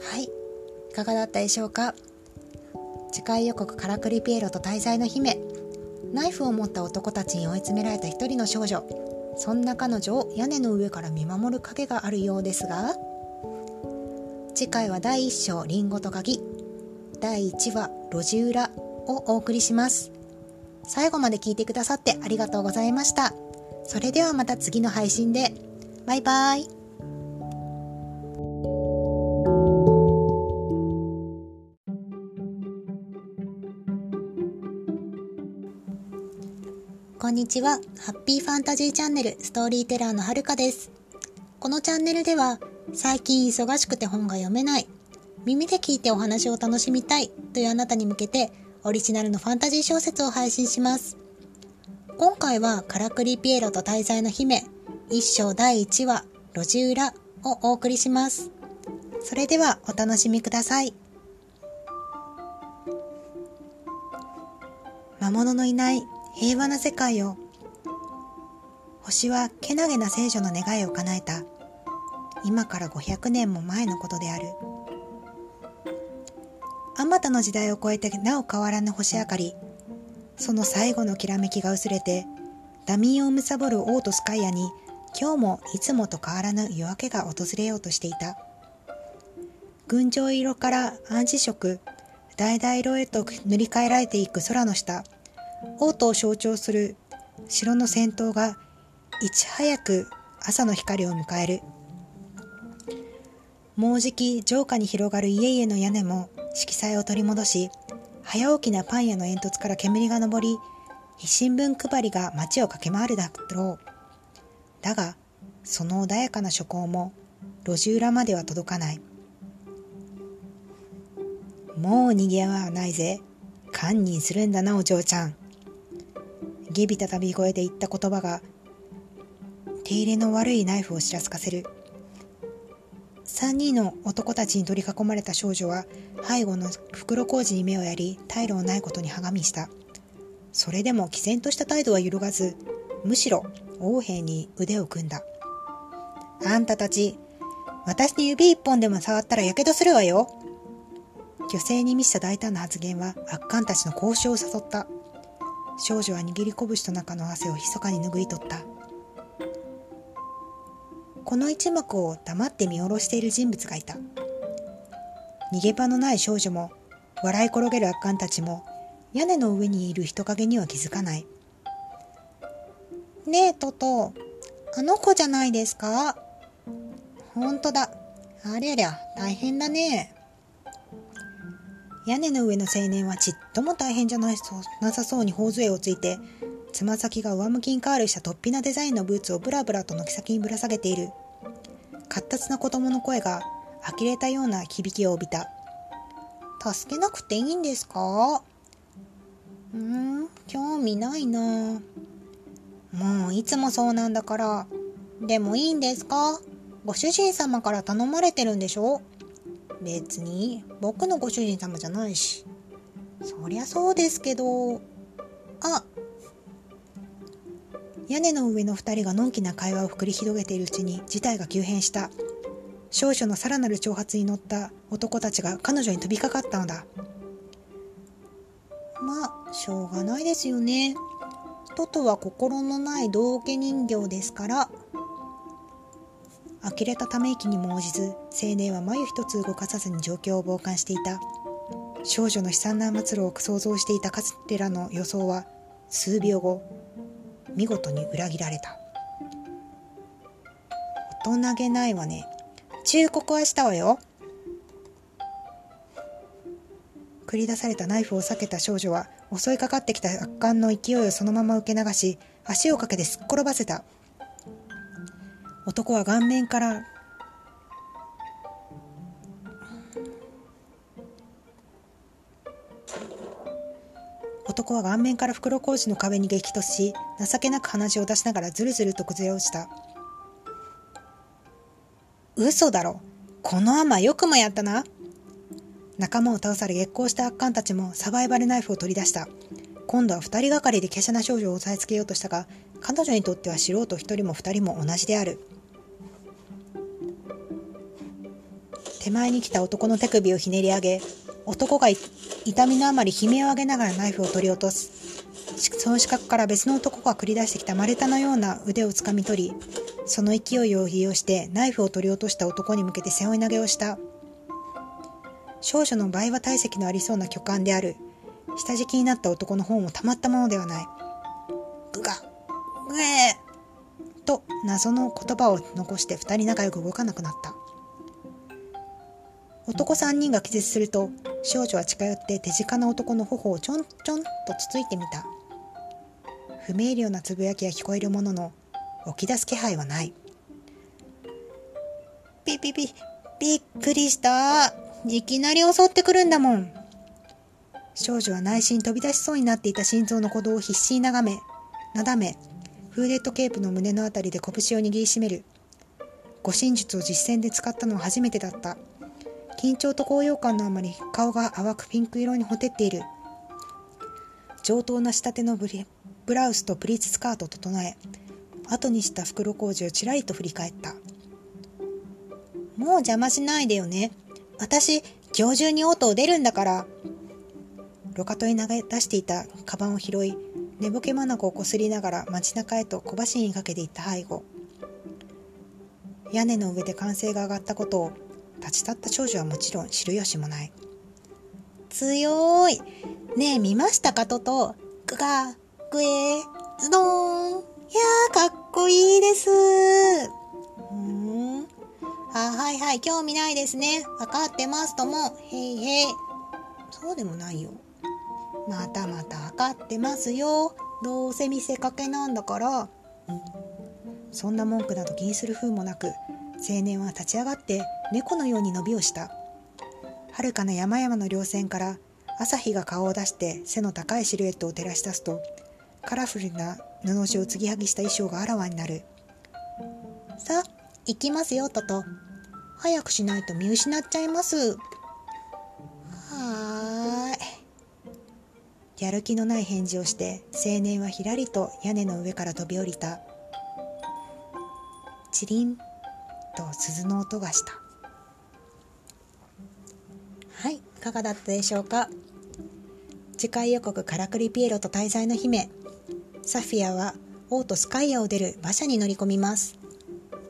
はい。いかがだったでしょうか？次回予告からくりピエロと大罪の姫。ナイフを持った男たちに追い詰められた一人の少女そんな彼女を屋根の上から見守る影があるようですが次回は第1章リンゴと鍵第1話路地裏をお送りします最後まで聞いてくださってありがとうございました。それではまた次の配信で。バイバイ。にちは。ハッピーファンタジーチャンネルストーリーテラーのはるかです。このチャンネルでは最近忙しくて本が読めない、耳で聞いてお話を楽しみたいというあなたに向けてオリジナルのファンタジー小説を配信します。今回はカラクリピエロと大罪の姫、一章第1話、路地裏をお送りします。それではお楽しみください。魔物のいない平和な世界を。星はけなげな聖女の願いを叶えた。今から500年も前のことである。あまたの時代を超えてなお変わらぬ星明かり。その最後のきらめきが薄れてダミーを貪る王とスカイアに今日もいつもと変わらぬ夜明けが訪れようとしていた。群青色から暗示色橙色へと塗り替えられていく空の下。王都を象徴する城の先頭がいち早く朝の光を迎えるもうじき城下に広がる家々の屋根も色彩を取り戻し早起きなパン屋の煙突から煙が上り新聞配りが街を駆け回るだろうだがその穏やかな初行も路地裏までは届かないもう逃げはないぜ。堪忍するんだな、お嬢ちゃん。下びたたび声で言った言葉が、手入れの悪いナイフをちらつかせる。三人の男たちに取り囲まれた少女は、背後の袋小路に目をやり、退路をないことにはがみした。それでも毅然とした態度は揺るがず、むしろ王兵に腕を組んだ。あんたたち、私に指一本でも触ったら火傷するわよ。虚勢に満ちた大胆な発言は悪漢たちの交渉を誘った少女は握り拳と中の汗を密かに拭い取った。この一幕を黙って見下ろしている人物がいた。逃げ場のない少女も笑い転げる悪漢たちも屋根の上にいる人影には気づかない。ねえトトあの子じゃないですか。ほんとだ。ありゃりゃ大変だね。屋根の上の青年はちっとも大変じゃないそうなさそうに頬杖をついてつま先が上向きにカールした突飛なデザインのブーツをブラブラと軒先にぶら下げている。活発な子供の声が呆れたような響きを帯びた。助けなくていいんですか？うん興味ないな。もういつもそうなんだから。でもいいんですか？ご主人様から頼まれてるんでしょ？別に僕のご主人様じゃないし。そりゃそうですけど。あ屋根の上の2人がのんきな会話を繰り広げているうちに事態が急変した。少女のさらなる挑発に乗った男たちが彼女に飛びかかったのだ。まあしょうがないですよね。トトは心のない道化人形ですから呆れたため息にも応じず青年は眉一つ動かさずに状況を傍観していた。少女の悲惨な末路を想像していた彼らの予想は数秒後見事に裏切られた。大人げないわね。忠告はしたわよ。繰り出されたナイフを避けた少女は襲いかかってきた圧巻の勢いをそのまま受け流し足をかけてすっ転ばせた。男は顔面から男は顔面から袋小路の壁に激突し情けなく話を出しながらずるずると崩れ落ちた。嘘だろ。このアマよくもやったな。仲間を倒され激高した悪漢たちもサバイバルナイフを取り出した。今度は二人がかりで華奢な少女を押さえつけようとしたが彼女にとっては素人一人も二人も同じである。手前に来た男の手首をひねり上げ男が痛みのあまり悲鳴を上げながらナイフを取り落とす。その死角から別の男が繰り出してきた丸太のような腕をつかみ取りその勢いを利用してナイフを取り落とした男に向けて背負い投げをした。少女の倍は体積のありそうな巨漢である。下敷きになった男の方もたまったものではないぐがぐえと謎の言葉を残して二人仲良く動かなくなった。男3人が気絶すると少女は近寄って手近な男の頬をちょんちょんとつついてみた。不明瞭なつぶやきが聞こえるものの起き出す気配はない。ピピピびっくりした。いきなり襲ってくるんだもん。少女は内心飛び出しそうになっていた心臓の鼓動を必死に眺めなだめフーレットケープの胸のあたりで拳を握りしめる。護身術を実践で使ったのは初めてだった。緊張と高揚感のあまり顔が淡くピンク色にほてっている。上等な仕立てのブブラウスとプリーツスカートを整え後にした袋小路をちらりと振り返った。もう邪魔しないでよね。私今日中にオートを出るんだから。路肩に投げ出していたカバンを拾い寝ぼけ眼をこすりながら街中へと小走りにかけていった背後。屋根の上で歓声が上がったことを立ち立った少女はもちろん知る由もない。強い。ねえ見ましたかトト？グガグエズドーン。いやーかっこいいです。うん。あはいはい興味ないですね。分かってますとも。へいへい。そうでもないよ。またまた分かってますよ。どうせ見せかけなんだから。そんな文句など気にする風もなく青年は立ち上がって猫のように伸びをした。遥かな山々の稜線から朝日が顔を出して背の高いシルエットを照らし出すとカラフルな布地を継ぎはぎした衣装があらわになる。さあ行きますよトト。早くしないと見失っちゃいます。はーい。やる気のない返事をして青年はひらりと屋根の上から飛び降りた。チリンと鈴の音がした。かがだったでしょうか？次回予告からくりピエロと滞在の姫サフィアは王とスカイアを出る馬車に乗り込みます。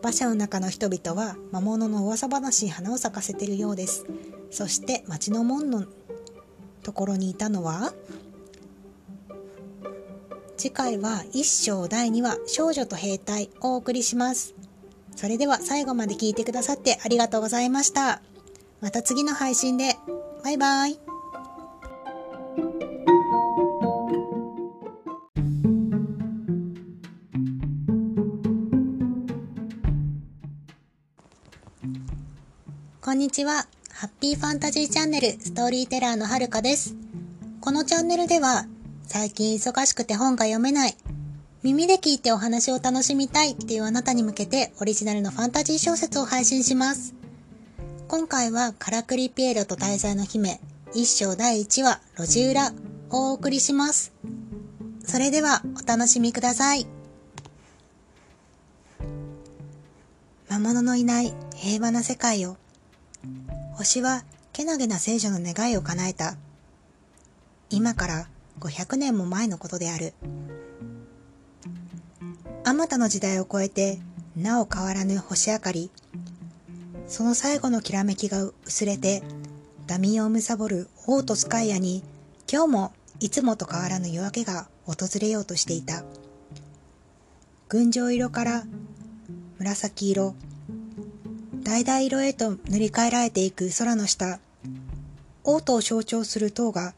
馬車の中の人々は魔物の噂話に花を咲かせているようです。そして町の門のところにいたのは次回は一章第2話少女と兵隊をお送りします。それでは最後まで聞いてくださってありがとうございました。また次の配信で。バイバイこんにちは。ハッピーファンタジーチャンネルストーリーテラーのはるかです。このチャンネルでは最近忙しくて本が読めない、耳で聞いてお話を楽しみたいっていうあなたに向けてオリジナルのファンタジー小説を配信します。今回はカラクリピエロと滞在の姫。一章第1話路地裏をお送りします。それではお楽しみください。魔物のいない平和な世界を。星はけなげな聖女の願いを叶えた。今から500年も前のことである。あまたの時代を超えてなお変わらぬ星明かり。その最後のきらめきが薄れてダミーを貪る王とスカイアに今日もいつもと変わらぬ夜明けが訪れようとしていた。群青色から紫色橙色へと塗り替えられていく空の下王都を象徴する塔が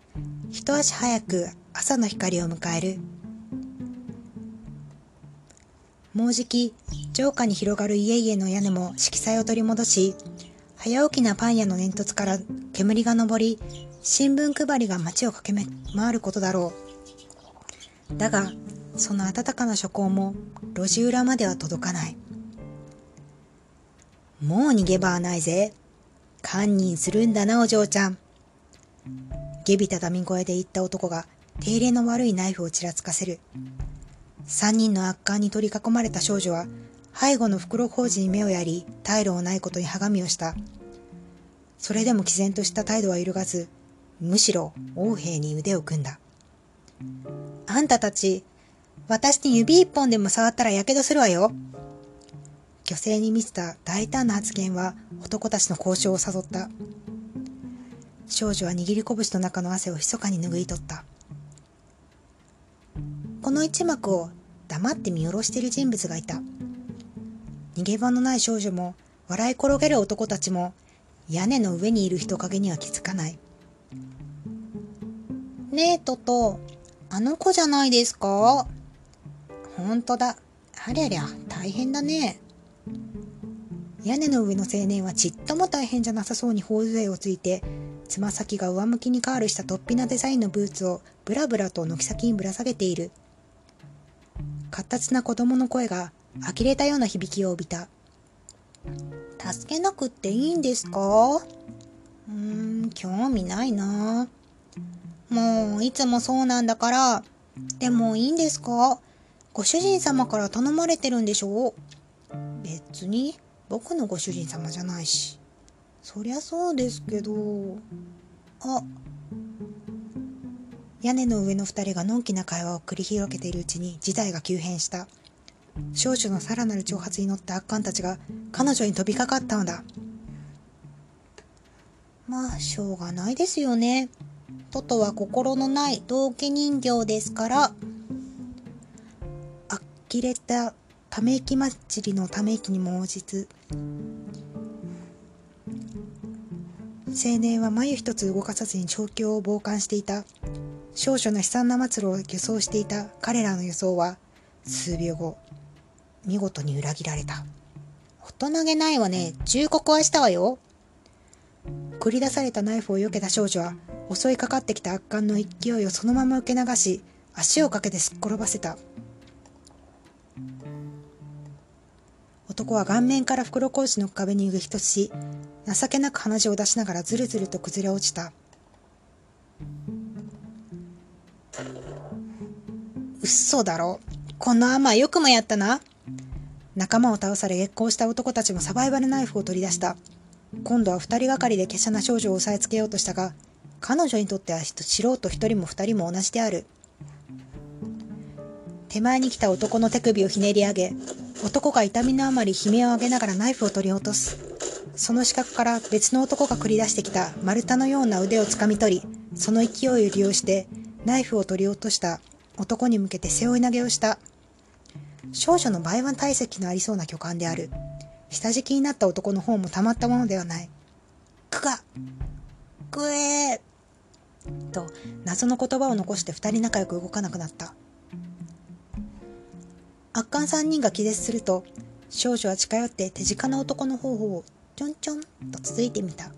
一足早く朝の光を迎える。もうじき城下に広がる家々の屋根も色彩を取り戻し早起きなパン屋の煙突から煙が上り新聞配りが街を駆け回ることだろうだがその暖かな初光も路地裏までは届かないもう逃げ場はないぜ。堪忍するんだな、お嬢ちゃん。下びただみ声で言った男が手入れの悪いナイフをちらつかせる。三人の悪漢に取り囲まれた少女は背後の袋小路に目をやり、退路をないことにはがみをした。それでも毅然とした態度は揺るがず、むしろ王兵に腕を組んだ。あんたたち、私に指一本でも触ったら火傷するわよ。虚勢に満ちた大胆な発言は男たちの交渉を誘った少女は握り拳の中の汗を密かに拭い取ったこの一幕を黙って見下ろしている人物がいた。逃げ場のない少女も笑い転げる男たちも屋根の上にいる人影には気づかない。ねえトトあの子じゃないですか。ほんとだ。ありゃりゃ大変だね。屋根の上の青年はちっとも大変じゃなさそうに頬杖をついてつま先が上向きにカールした突飛なデザインのブーツをブラブラと軒先にぶら下げている。活発な子供の声が呆れたような響きを帯びた助けなくっていいんですか？うーん興味ないなもう、いつもそうなんだから。でもいいんですか？ご主人様から頼まれてるんでしょう？別に、僕のご主人様じゃないし。そりゃそうですけど。あ、屋根の上の二人がのんきな会話を繰り広げているうちに事態が急変した。少女のさらなる挑発に乗った悪漢たちが彼女に飛びかかったのだ。まあ、しょうがないですよね。トトは心のない道化人形ですから。呆れたため息祭りのため息にも応じず、青年は眉一つ動かさずに調教を傍観していた。少女の悲惨な末路を予想していた彼らの予想は、数秒後、見事に裏切られた。大人げないわね。忠告はしたわよ。繰り出されたナイフを避けた少女は、襲いかかってきた圧巻の勢いをそのまま受け流し、足をかけてすっ転ばせた。男は顔面から袋小路の壁に激突し、情けなく鼻血を出しながらずるずると崩れ落ちた。嘘だろ？この甘よくもやったな。仲間を倒され激高した男たちもサバイバルナイフを取り出した。今度は二人がかりで華奢な少女を押さえつけようとしたが、彼女にとっては素人一人も二人も同じである。手前に来た男の手首をひねり上げ、男が痛みのあまり悲鳴を上げながらナイフを取り落とす。その死角から別の男が繰り出してきた丸太のような腕をつかみ取り、その勢いを利用してナイフを取り落とした男に向けて背負い投げをした。少女の倍は体積のありそうな巨漢である。下敷きになった男の方もたまったものではない。くが、くえーと、謎の言葉を残して二人仲良く動かなくなった。圧巻三人が気絶すると、少女は近寄って手近な男の方をちょんちょんと続いてみた。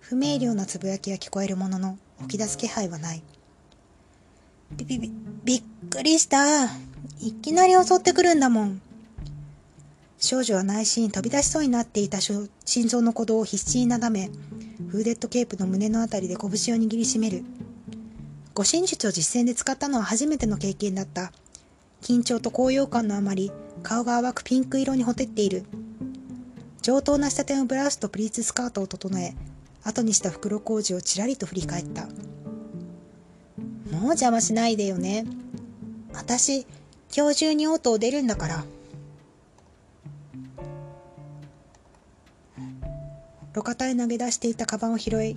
不明瞭なつぶやきは聞こえるものの、起き出す気配はない。びびび、っくりした。いきなり襲ってくるんだもん。少女は内心飛び出しそうになっていた心臓の鼓動を必死に眺め、フーデッドケープの胸のあたりで拳を握りしめる。護身術を実践で使ったのは初めての経験だった。緊張と高揚感のあまり、顔が淡くピンク色にほてっている。上等な仕立てのブラウスとプリーツスカートを整え、後にした袋小路をちらりと振り返った。もう邪魔しないでよね。私、今日中にオートを出るんだから。路肩へ投げ出していたカバンを拾い、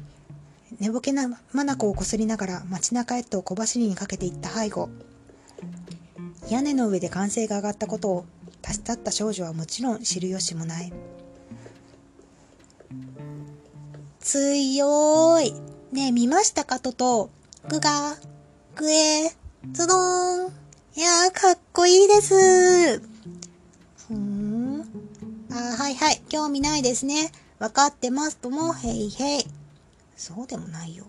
寝ぼけな眼をこすりながら街中へと小走りにかけていった背後。屋根の上で歓声が上がったことを立ち去った少女はもちろん知る由もない。強い。ねえ、見ましたかトト。グガ、グエ、ズドーン。いやー、かっこいいです。ふーん。あはいはい。興味ないですね。わかってますとも、へいへい。そうでもないよ。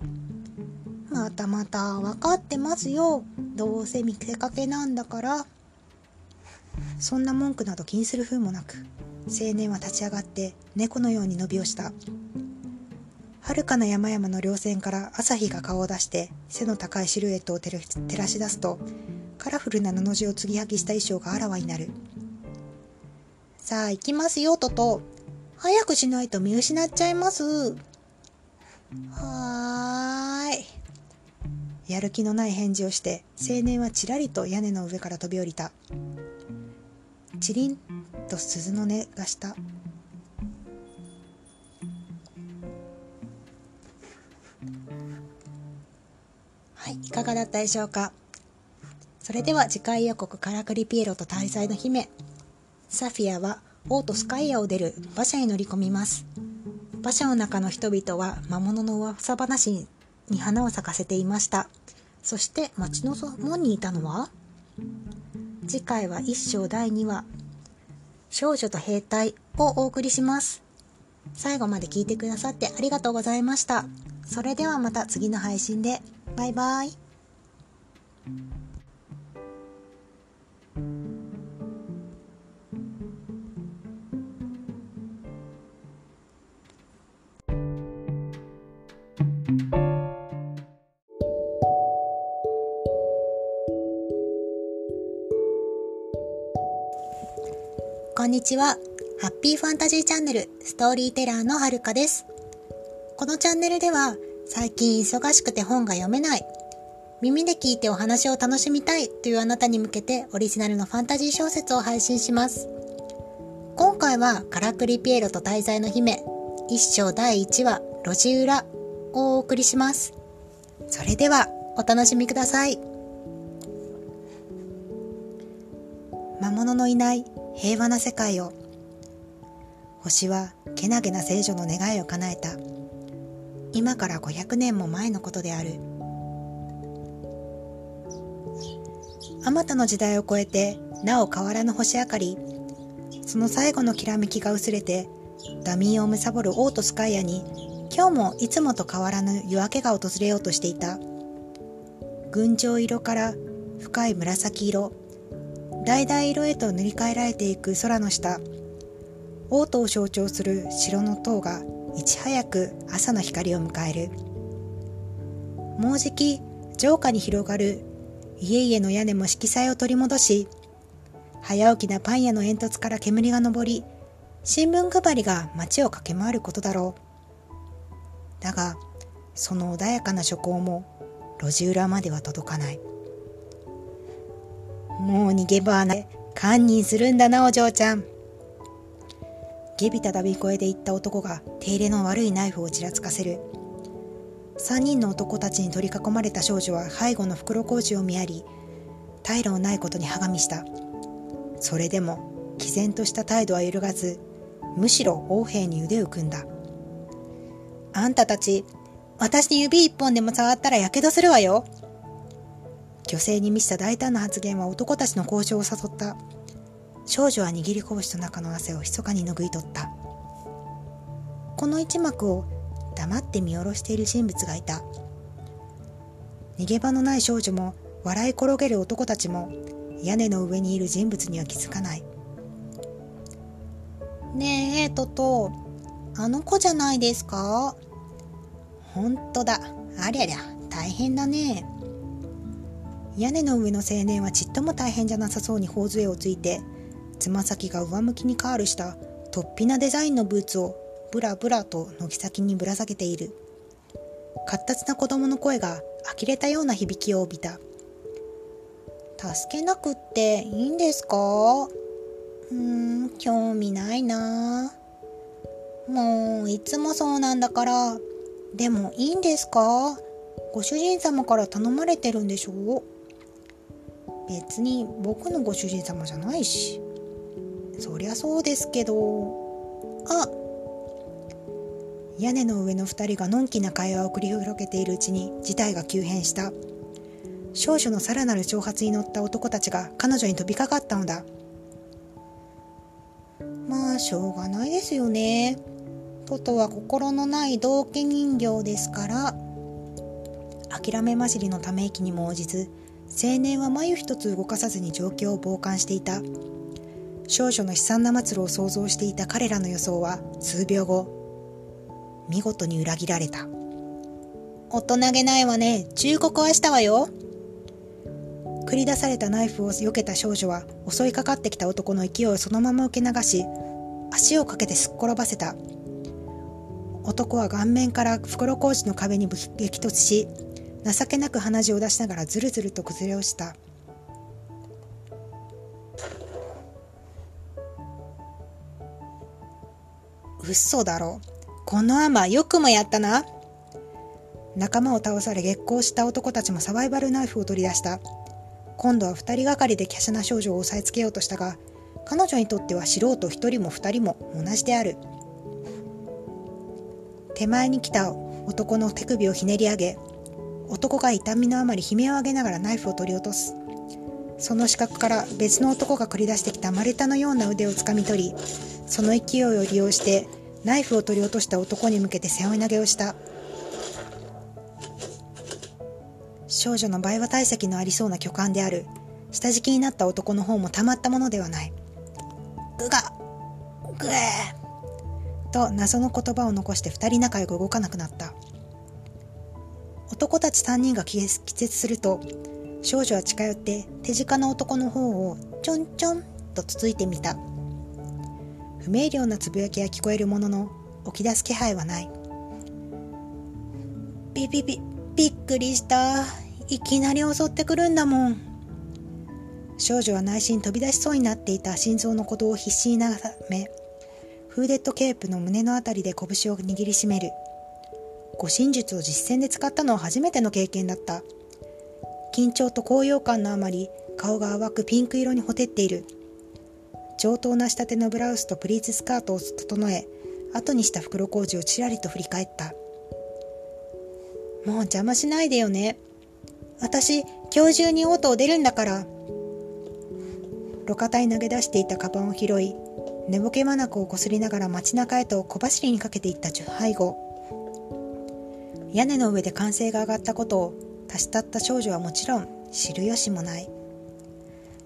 またまた、わかってますよ。どうせ見せかけなんだから。そんな文句など気にする風もなく、青年は立ち上がって猫のように伸びをした。遥かな山々の稜線から朝日が顔を出して背の高いシルエットを照らし出すと、カラフルな布地を継ぎはぎした衣装があらわになる。さあ行きますよ、トト。早くしないと見失っちゃいます。はーい。やる気のない返事をして、青年はちらりと屋根の上から飛び降りた。チリンと鈴の音がした。い、かがだったでしょうか？それでは次回予告カラクリピエロと大祭の姫。サフィアはオートスカイアを出る馬車に乗り込みます。馬車の中の人々は魔物の噂話に花を咲かせていました。そして町の門にいたのは？次回は一章第2話少女と兵隊をお送りします。最後まで聞いてくださってありがとうございました。それではまた次の配信で。バイバイ。こんにちは。ハッピーファンタジーチャンネルストーリーテラーのはるかです。このチャンネルでは最近忙しくて本が読めない、耳で聞いてお話を楽しみたいというあなたに向けてオリジナルのファンタジー小説を配信します。今回はカラクリピエロと滞在の姫、一章第1話路地裏をお送りします。それではお楽しみください。魔物のいない平和な世界を星はけなげな聖女の願いを叶えた今から500年も前のことである。あまたの時代を超えてなお変わらぬ星明かりその最後のきらめきが薄れてダミーを貪るオートスカイアに今日もいつもと変わらぬ夜明けが訪れようとしていた。群青色から深い紫色橙色へと塗り替えられていく空の下王都を象徴する城の塔がいち早く朝の光を迎えるもうじき城下に広がる家々の屋根も色彩を取り戻し早起きなパン屋の煙突から煙が上り新聞配りが街を駆け回ることだろうだがその穏やかな諸行も路地裏までは届かないもう逃げ場はない。堪忍するんだな、お嬢ちゃん。下びたダビ声で言った男が手入れの悪いナイフをちらつかせる。三人の男たちに取り囲まれた少女は背後の袋小路を見やり、退路のないことに歯がみした。それでも、毅然とした態度は揺るがず、むしろ王兵に腕を組んだ。あんたたち、私に指一本でも触ったら火傷するわよ。女性に満ちた大胆な発言は男たちの交渉を誘った少女は握り拳と中の汗を密かに拭い取った。この一幕を黙って見下ろしている人物がいた。逃げ場のない少女も笑い転げる男たちも屋根の上にいる人物には気づかない。ねえトト。あの子じゃないですか。ほんとだ。ありゃりゃ。大変だね。屋根の上の青年はちっとも大変じゃなさそうに頬杖をついてつま先が上向きにカールした突飛なデザインのブーツをブラブラと軒先にぶら下げている。活発な子供の声が呆れたような響きを帯びた。助けなくっていいんですか？うーん興味ないな。もういつもそうなんだから。でもいいんですか？ご主人様から頼まれてるんでしょ？別に僕のご主人様じゃないし。そりゃそうですけど。あ屋根の上の2人がのんきな会話を繰り広げているうちに事態が急変した。少女のさらなる挑発に乗った男たちが彼女に飛びかかったのだ。まあしょうがないですよね。トトは心のない道家人形ですから。諦め混じりのため息にも応じず青年は眉一つ動かさずに状況を傍観していた。少女の悲惨な末路を想像していた彼らの予想は数秒後見事に裏切られた。大人げないわね。忠告はしたわよ。繰り出されたナイフを避けた少女は襲いかかってきた男の勢いをそのまま受け流し足をかけてすっ転ばせた。男は顔面から袋小路の壁に激突し情けなく鼻血を出しながらずるずると崩れ落ちた嘘だろ。うこのアマよくもやったな。仲間を倒され激高した男たちもサバイバルナイフを取り出した。今度は二人がかりで華奢な少女を押さえつけようとしたが彼女にとっては素人一人も二人も同じである。手前に来た男の手首をひねり上げ男が痛みのあまり悲鳴を上げながらナイフを取り落とす。その死角から別の男が繰り出してきた丸太のような腕をつかみ取りその勢いを利用してナイフを取り落とした男に向けて背負い投げをした。少女の倍は体積のありそうな巨漢である。下敷きになった男の方もたまったものではないうがぐえ！と謎の言葉を残して二人仲良く動かなくなった。男たち3人が気絶すると少女は近寄って手近な男の方をちょんちょんとつついてみた。不明瞭なつぶやきは聞こえるものの起き出す気配はない。びびびびっくりした。いきなり襲ってくるんだもん。少女は内心飛び出しそうになっていた。心臓の鼓動を必死に眺めフーデッドケープの胸のあたりで拳を握りしめる。護身術を実践で使ったのは初めての経験だった。緊張と高揚感のあまり顔が淡くピンク色にほてっている。上等な仕立てのブラウスとプリーツスカートを整え後にした袋小路をちらりと振り返った。もう邪魔しないでよね。私今日中にオートを出るんだから。路肩に投げ出していたカバンを拾い寝ぼけ眼をこすりながら街中へと小走りにかけていった背後屋根の上で歓声が上がったことをたしたった少女はもちろん知る由もない。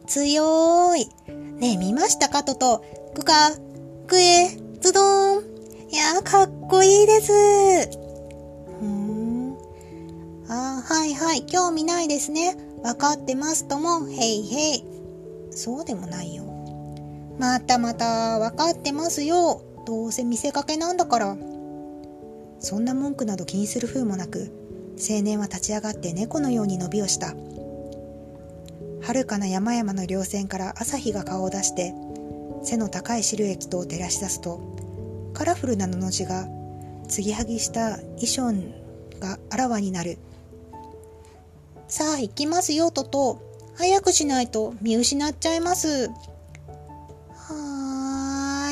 強い。ねえ見ましたかトト。グカグエズドーン。いやーかっこいいです。ふーん。あーはいはい。興味ないですね。わかってますとも。へいへい。そうでもないよ。またまたわかってますよ。どうせ見せかけなんだから。そんな文句など気にする風もなく青年は立ち上がって猫のように伸びをした。遥かな山々の稜線から朝日が顔を出して背の高いシルエットを照らし出すとカラフルな布地が継ぎはぎした衣装があらわになる。さあ行きますよトト早くしないと見失っちゃいます。は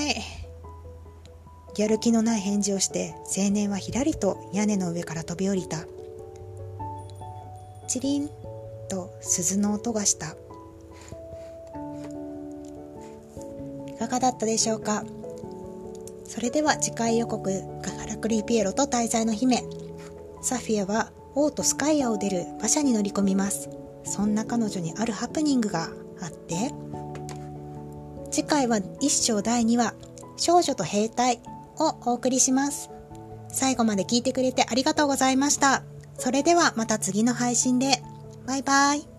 ーい。やる気のない返事をして青年はひらりと屋根の上から飛び降りた。チリンと鈴の音がした。いかがだったでしょうか？それでは次回予告ガラクリピエロと大罪の姫。サフィアは王とスカイアを出る馬車に乗り込みます。そんな彼女にあるハプニングがあって。次回は一章第2話少女と兵隊をお送りします。最後まで聞いてくれてありがとうございました。それではまた次の配信で。バイバイ。